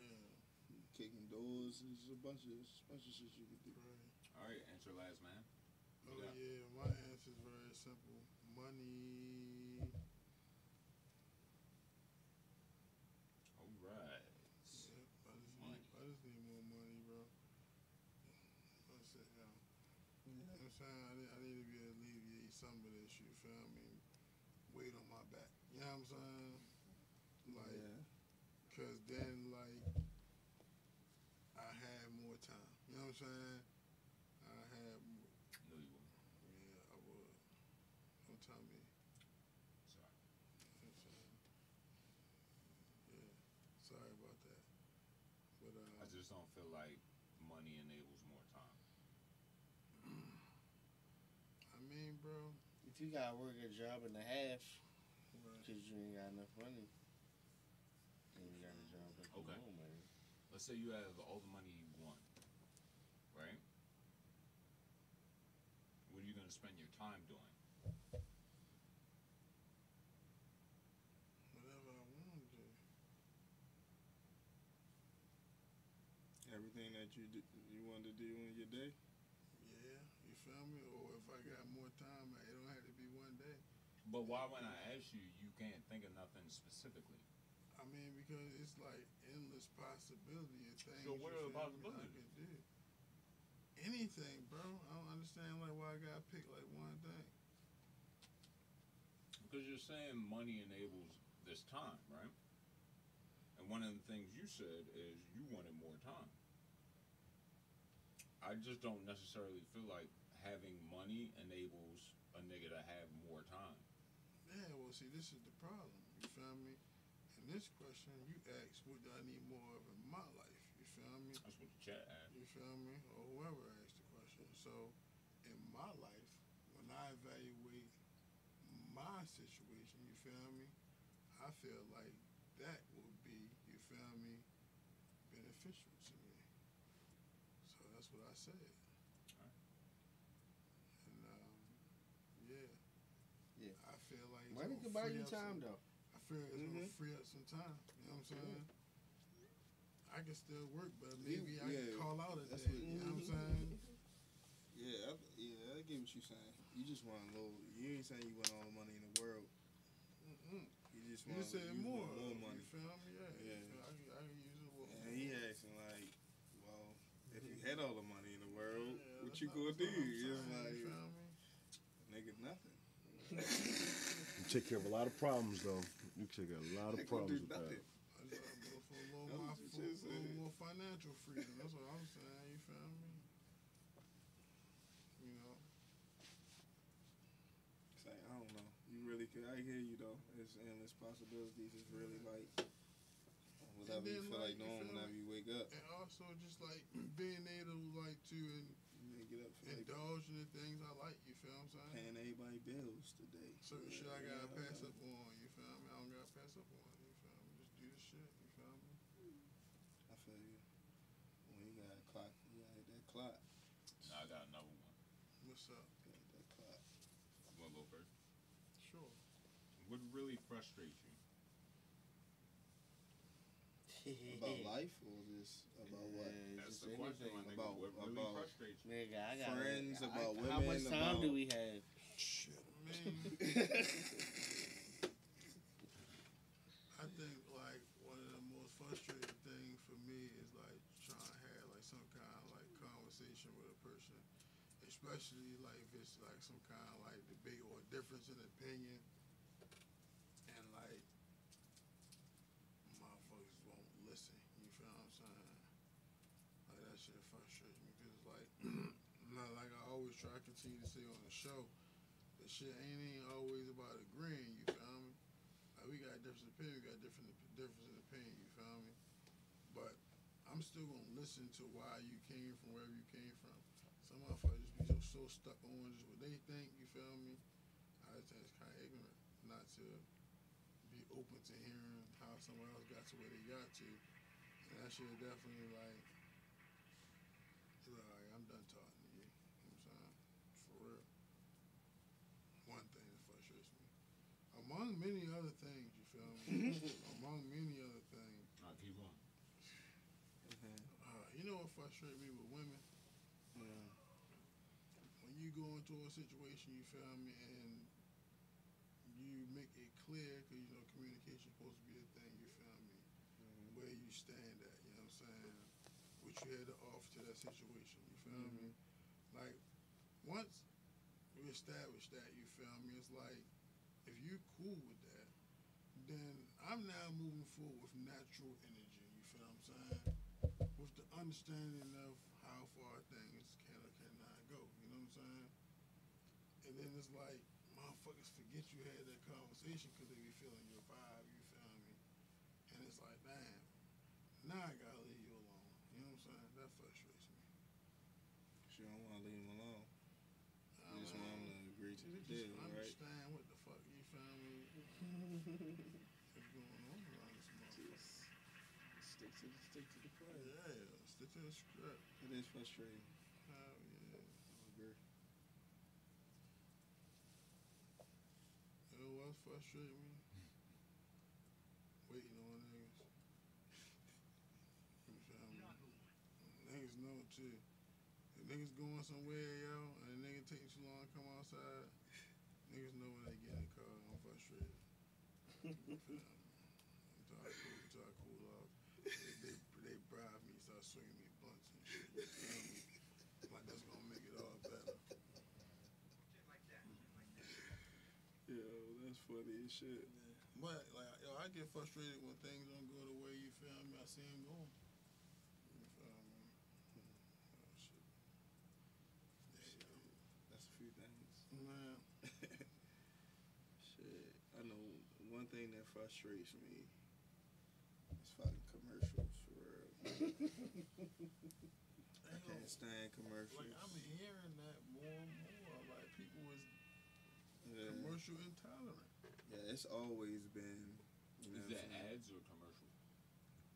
Yeah, Kicking doors. There's a bunch of bunch of shit you can do. right. All right, answer last, man. Oh Yeah. yeah, my answer is very simple. Money. All right. Yeah, I just Money. need, I just need more money, bro. That's it, yo. You know what I'm saying? I need, I need to be able to alleviate some of this, you feel me? Weight on my back. You know what I'm saying? Like, yeah. Cause then like I had more time. You know what I'm saying? I had No, you won't. yeah, I would. Don't tell me. Sorry. You know what I'm saying? Yeah. Sorry about that. But uh I just don't feel like money enables more time. I mean bro, If you gotta work a job and a half right. because you ain't got enough money, then you got a job with Okay. more money. Let's say you have all the money you want, right? What are you going to spend your time doing? whatever I want to do. Everything that you do, you want to do in your day. Yeah, you feel me? Or if I got more time, it don't have to be one day. But why, when I ask you, you can't think of nothing specifically? I mean, because it's like endless possibility of things. So what are the feel me, I possibilities? Anything, bro. I don't understand like why I gotta pick like one thing. Because you're saying money enables this time, right? And one of the things you said is you wanted more time. I just don't necessarily feel like having money enables a nigga to have more time. Yeah, well, see, this is the problem. You feel me? In this question, you ask, what do I need more of in my life? You feel me? That's what the chat asked. You feel me? Or whoever asked. So, in my life, when I evaluate my situation, you feel me? I feel like that would be, you feel me, beneficial to me. So that's what I said. Alright. And um, yeah. Yeah. I feel like it's Money gonna can buy free you up some- time though. I feel it's gonna Mhm. free up some time. You know what I'm saying? I can still work, but maybe I yeah, can call out a that's day. what- you know what I'm saying? Yeah, I, yeah, I get what you're saying. You just want a little. You ain't saying you want all the money in the world. Mm-mm. You just You want said more. more money. You feel me? Yeah. Yeah. You I, can- I can use it. with- And he asking like, well, if you had all the money in the world, Yeah, what you not- gonna that's do? what I'm It's saying, like, you feel me? nigga, nothing. You take care of a lot of problems, though. You take care of a lot of problems do with that. I just gotta for a little, That's more, what for, a little more financial freedom. That's what I'm saying. You feel me? You know. It's like, I don't know. You really could. I hear you though. It's endless possibilities. It's really like whatever you feel like, doing feel whenever you wake up. And also just like being able to like to may get up indulge in the things I like. You feel what I'm saying? paying everybody bills today. Certain shit I gotta Yeah. pass up on. You feel me? I don't gotta pass up on. You feel me? Just do the shit. You feel me? I feel you. When you got a clock, you got that clock. Now I got another one. What's up? You got that clock. You want to go first? Sure. What really frustrates you? About life or just about what? Yeah, That's just the question, my anything. nigga. About- what really about frustrates you? Nigga, I got Friends, I- about How much women, time do we have? Shit. I mean, I think like one of the most frustrating things for me is like trying to have like some kind of like conversation with a person, especially like if it's like some kind of like debate or difference in opinion, and like motherfuckers won't listen. You feel what I'm saying? Like that shit frustrates me because like, not like I always try to continue to say on the show the shit ain't, ain't always about agreeing, you feel me? Like we got different opinion, we got different difference in opinion, you feel me? But I'm still gonna listen to why you came from wherever you came from. Some motherfuckers just be so, so stuck on just what they think, you feel me? I just think it's kind of ignorant not to be open to hearing how someone else got to where they got to. And that shit definitely like, it's like, I'm done talking to you. You know what I'm saying? For real one thing that frustrates me. Among many other things, you feel me? Mm-hmm. Among many other things. Nah, keep on. Uh, you know what frustrates me with women? Yeah. When you go into a situation, you feel me, and you make it clear, because you know communication is supposed to be a thing, you feel me? Mm-hmm. Where you stand at, you know what I'm saying? What you had to offer to that situation, you feel me? Mm-hmm. Like, once we establish that, you feel me? It's like, if you cool with that, then I'm now moving forward with natural energy, you feel what I'm saying? With the understanding of how far things can or cannot go, you know what I'm saying? And then it's like, motherfuckers forget you had that conversation because they be feeling your vibe, you feel me? And it's like, damn, now I gotta leave you alone, you know what I'm saying? That frustrates me. She don't want to leave him alone. I You just mean, want him to agree to the just deal, right? understand what the fuck you feel me? What's Stick to the stick to the plan. Yeah, stick to the script. It is frustrating. Yeah. I agree. Know what's frustrating me? Waiting on niggas. You? Niggas know too. Niggas going somewhere, yo, and a nigga taking too long to come outside, niggas know when they get in the car. I'm frustrated. I cool, I cool off. They, they, they bribe me, start swinging me blunts and shit. You feel? Like that's gonna make it all better. Yo, that's funny as shit. But like, yo, I get frustrated when things don't go the way you feel me. I see them going. You feel me? Oh, shit. Shit. That's a few things. Man, Shit. I know one thing that frustrates me is fucking commercials for real. I can't stand commercials. like I'm hearing that more and more. Like people is yeah. commercial intolerant. yeah, it's always been. You know Is that ads or commercials?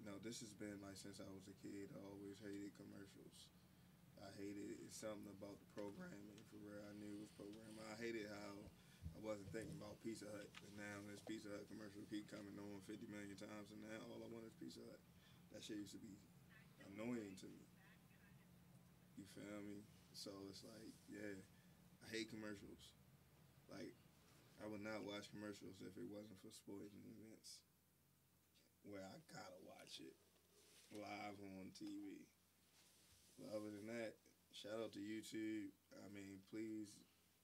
No, this has been like since I was a kid. I always hated commercials. I hated it. It's something about the programming for real. I knew it was programming. I hated how I wasn't thinking about Pizza Hut, and now this Pizza Hut commercial keep coming on 50 million times, and now all I want is Pizza Hut. That shit used to be annoying to me. You feel me? So it's like, yeah, I hate commercials. Like, I would not watch commercials if it wasn't for sporting events where I gotta watch it live on TV. But other than that, shout out to YouTube. I mean, please,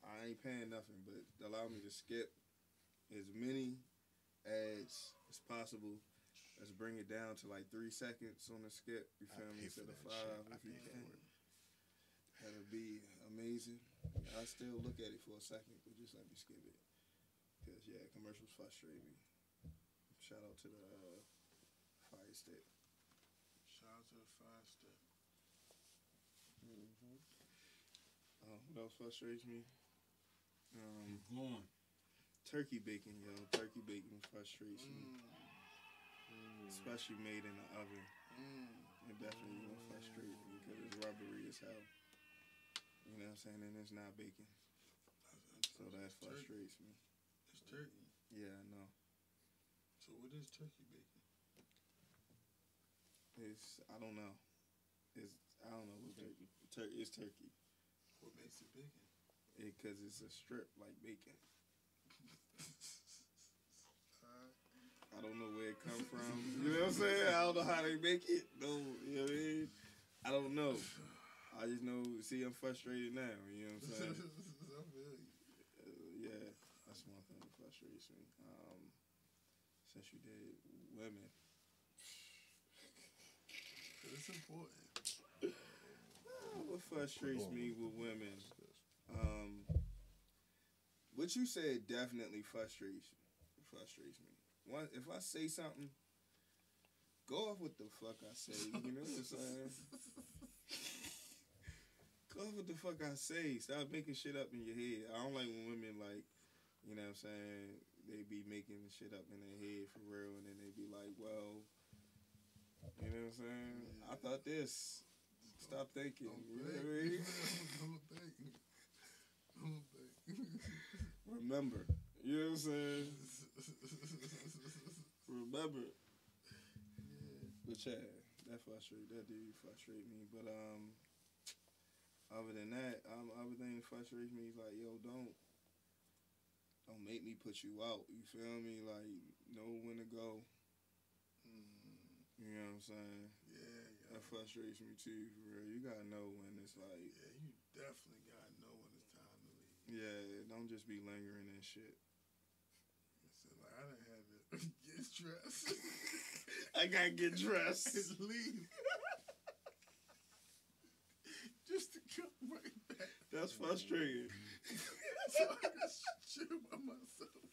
I ain't paying nothing, but allow me to skip as many ads as possible. Let's bring it down to like three seconds on the skip. You I feel me? pay for Instead of five. I if you can. That'd be amazing. I still look at it for a second, but just let me skip it. Cause yeah, commercials frustrate me. Shout out to the uh, Fire Stick. Shout out to the fire stick. Mm-hmm. Uh, what else frustrates me? Um, going. turkey bacon, yo. Turkey bacon frustrates me, Mm, especially made in the oven. mm. It definitely gonna frustrate me because it's rubbery as hell. You know what I'm saying? And it's not bacon, so that frustrates me. It's turkey. Yeah, I know. So what is turkey bacon? It's I don't know. It's I don't know what's turkey. Tur- it's turkey. What makes it bacon? It because it's a strip like bacon. I don't know where it come from. You know what I'm saying? I don't know how they make it. No, you know what I mean? I don't know. I just know. See, I'm frustrated now. You know what I'm saying? uh, yeah, that's one thing that frustrates me. Um, since you did women, It's important. what frustrates me with women? Um, what you said definitely frustrates frustrates me. One, if I say something, go off what the fuck I say. You know what I'm saying? go off what the fuck I say. Stop making shit up in your head. I don't like when women like, you know what I'm saying? They be making shit up in their head for real, and then they be like, well, you know what I'm saying? I thought this. Stop thinking. Don't think. what I mean? Don't think. Remember. You know what I'm saying? Remember. But yeah, that frustrate that dude frustrate me. But um other than that, um other thing that frustrates me is like, yo, don't don't make me put you out. You feel me? Like know when to go. Mm, You know what I'm saying? yeah, yeah. That frustrates me too, for real. You gotta know when it's like Yeah, you definitely gotta know when it's time to leave. Yeah, don't just be lingering and shit. So like I done had to get dressed. I gotta get dressed. and leave. Just to come right back. That's frustrating. so I can chill by myself.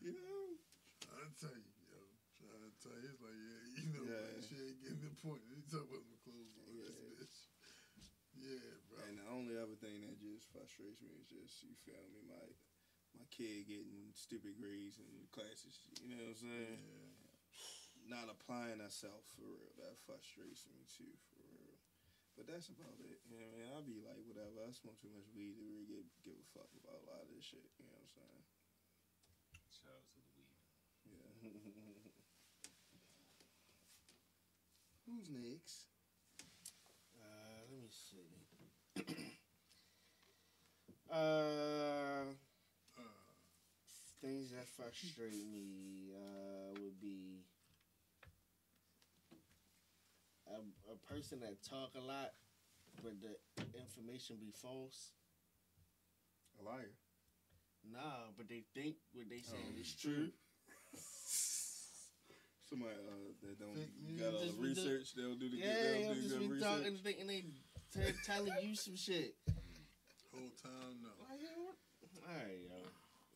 You know? Trying to tell you, yo. Trying to tell you. It's like, yeah, you know, Yeah. she ain't getting the point. You talk about my clothes on this Yeah. bitch. Yeah, bro. And the only other thing that just frustrates me is just you feel me, my my kid getting stupid grades in classes. You know what I'm saying? yeah. Not applying herself for real. That frustrates me too, for real. But that's about it. You know what I mean? I'll be like, whatever. I smoke too much weed to really give, give a fuck about a lot of this shit. You know what I'm saying? Out to the weed. Yeah. Who's next? Uh, let me see. Uh, Uh, things that frustrate me uh, would be a, a person that talk a lot, but the information be false. A liar. Nah, but they think what they saying Oh, is true. Somebody uh, that don't news. got all the research, they'll do the good, Yeah, they'll he'll do just good be research. talking, thinking they t- telling you some shit. Whole time, no. Like, yo. All right, yo.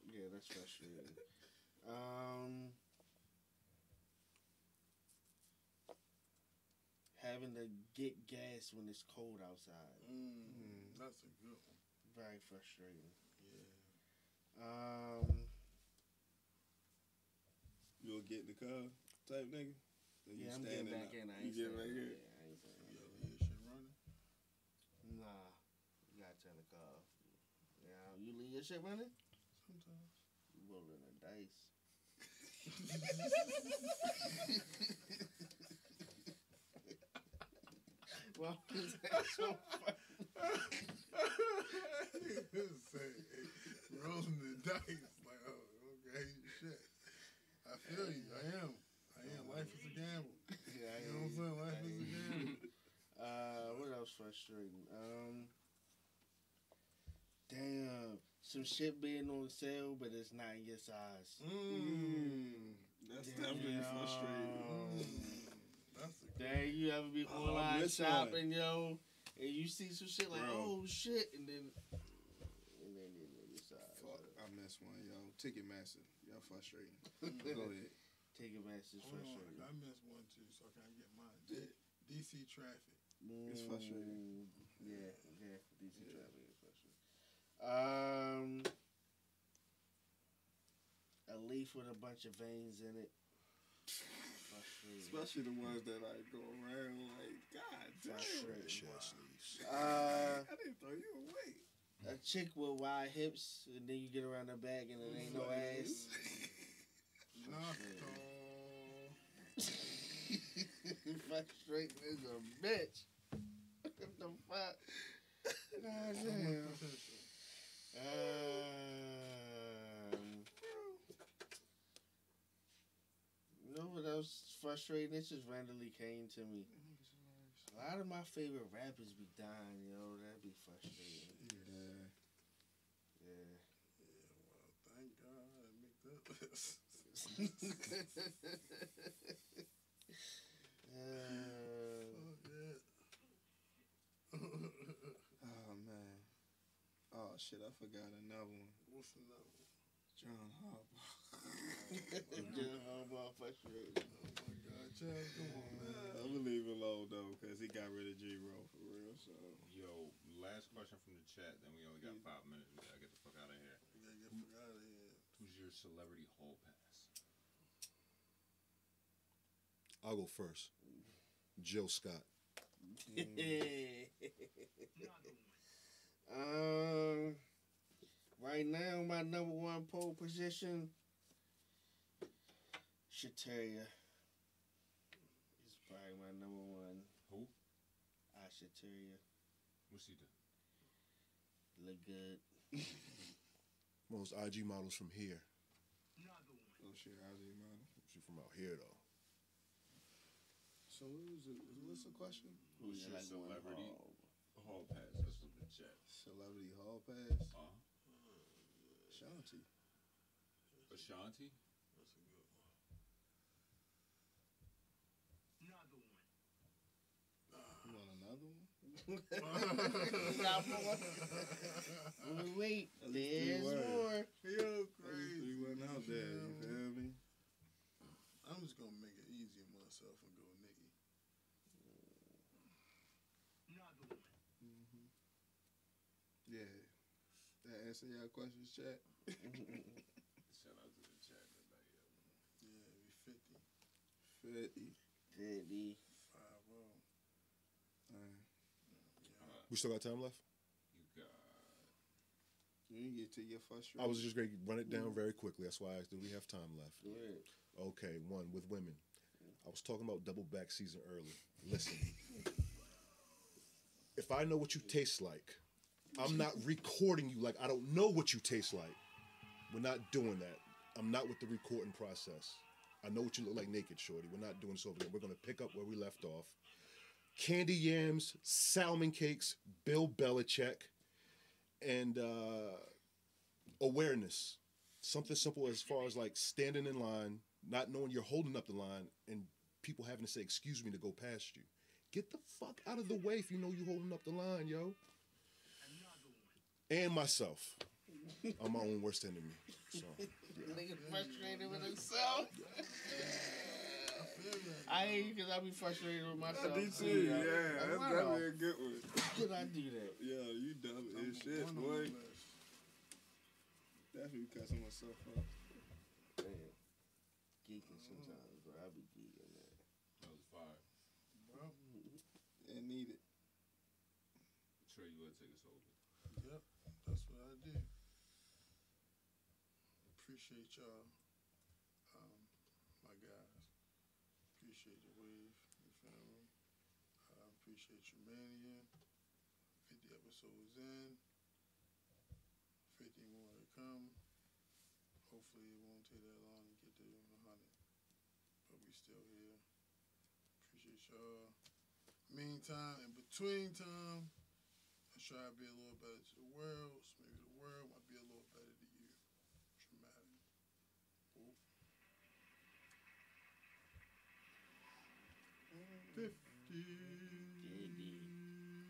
Yeah, that's frustrating. Um, having to get gas when it's cold outside, Mm, That's a good one. very frustrating. Yeah. Um, You'll get in the car type nigga. Or you yeah, I'm getting back up? in. I You get staying back in. in. Yeah, I ain't staying Yo, in. your shit running? Nah, you gotta turn the car off. You your shit running. Sometimes. You rolling the dice. Well, that's so funny. Rolling the dice. Like, oh, okay, shit. I feel you. I am. I am. Life is a gamble. Yeah, You know what I'm saying? Life is a gamble. Uh, what else frustrating? Um, damn, some shit being on sale, but it's not in your size. Mm, that's definitely Damn. frustrating. That's a Dang, you ever be Oh, online missed shopping, yo, and you see some shit like, Bro. oh shit, and then, and then it's in your size. Fuck, I missed one, yo. Ticketmaster, y'all frustrating. Go ahead. Take a message Hold on, frustrating. I missed one too, so can I get mine? D- DC traffic. It's frustrating. Mm, Yeah, yeah, DC traffic is frustrating. Um, a leaf with a bunch of veins in it. Especially the ones that like go around like, God damn. Leaves. Uh, I didn't throw you away. a chick with wide hips, and then you get around the back and it ain't no ass. Knock Frustrating as a bitch. what the fuck? God damn. Um, you know what else frustrating? This just randomly came to me. A lot of my favorite rappers be dying, yo. That'd be frustrating. Yeah. Yeah. Thank God I make that list. Uh, Oh, yeah. Oh man. Oh shit, I forgot another one. What's another one? John Harbaugh. Just humble frustrated. Oh my God, Chad, come on, man. I'm gonna leave it alone though, cause he got rid of G Roll for real. So Yo, last question from the chat. Then we only got five minutes. We gotta get the fuck out of here. We gotta get the fuck out of here. Who's your celebrity hall pass? I'll go first. Jill Scott. um, right now, my number one pole position, Shateria. He's probably my number one. Who? Ah, Shateria. What's he do? Look good. Most IG models from here. oh shit, how's he man? She from out here though. So what was it? What's the question? Who's Yeah, your like celebrity hall. hall pass? That's from the chat. Celebrity Hall Pass. Uh, Shanti. Ashanti. That's a good one. Another one. You want another one? Got more. Wait, wait, At least three there's more. Yo, Crazy. crazy. wasn't out there. You feel me? I'm just gonna make it easy on myself and go Nikki. Yeah. That answer y'all questions, chat. Shout out to the chat tonight. yo. Yeah, we 50. Fifty. Fifty. 5 Alright. We still got time left? You got. You get to your frustration. I was just going to run it down very quickly. That's why I asked, do we have time left? Go ahead. Okay, one with women. I was talking about double back season early. Listen, if I know what you taste like, I'm not recording you like I don't know what you taste like. We're not doing that. I'm not with the recording process. I know what you look like naked, shorty. We're not doing this over again. We're gonna pick up where we left off. Candy yams, salmon cakes, Bill Belichick, and uh, awareness. Something simple as far as like standing in line, not knowing you're holding up the line, and people having to say, "Excuse me" to go past you. Get the fuck out of the way if you know you're holding up the line, yo. And myself. I'm my own worst enemy. So Nigga frustrated with himself. I ain't because I be frustrated with myself. I do too, too. Yeah, Like, that's why definitely a good one. fuck Did I do that? Yeah, you dumb as shit, boy. the list. Definitely cussing myself up. Damn. Geeking sometimes, bro. I be geeking, man. That was fire. Bro, And need it. Tra, you gotta take us over. yep, that's what I do. Appreciate y'all, um, my guys. Appreciate your wave, you feel me? I appreciate your mania. 50 episodes in. 50 more to come. Hopefully, it won't take that long to get to 100. But we still here. Appreciate y'all. Meantime, in between time, I try to be a little better to the world. So maybe the world might be a little better to you. Tramatic. Ooh. 50. Diddy.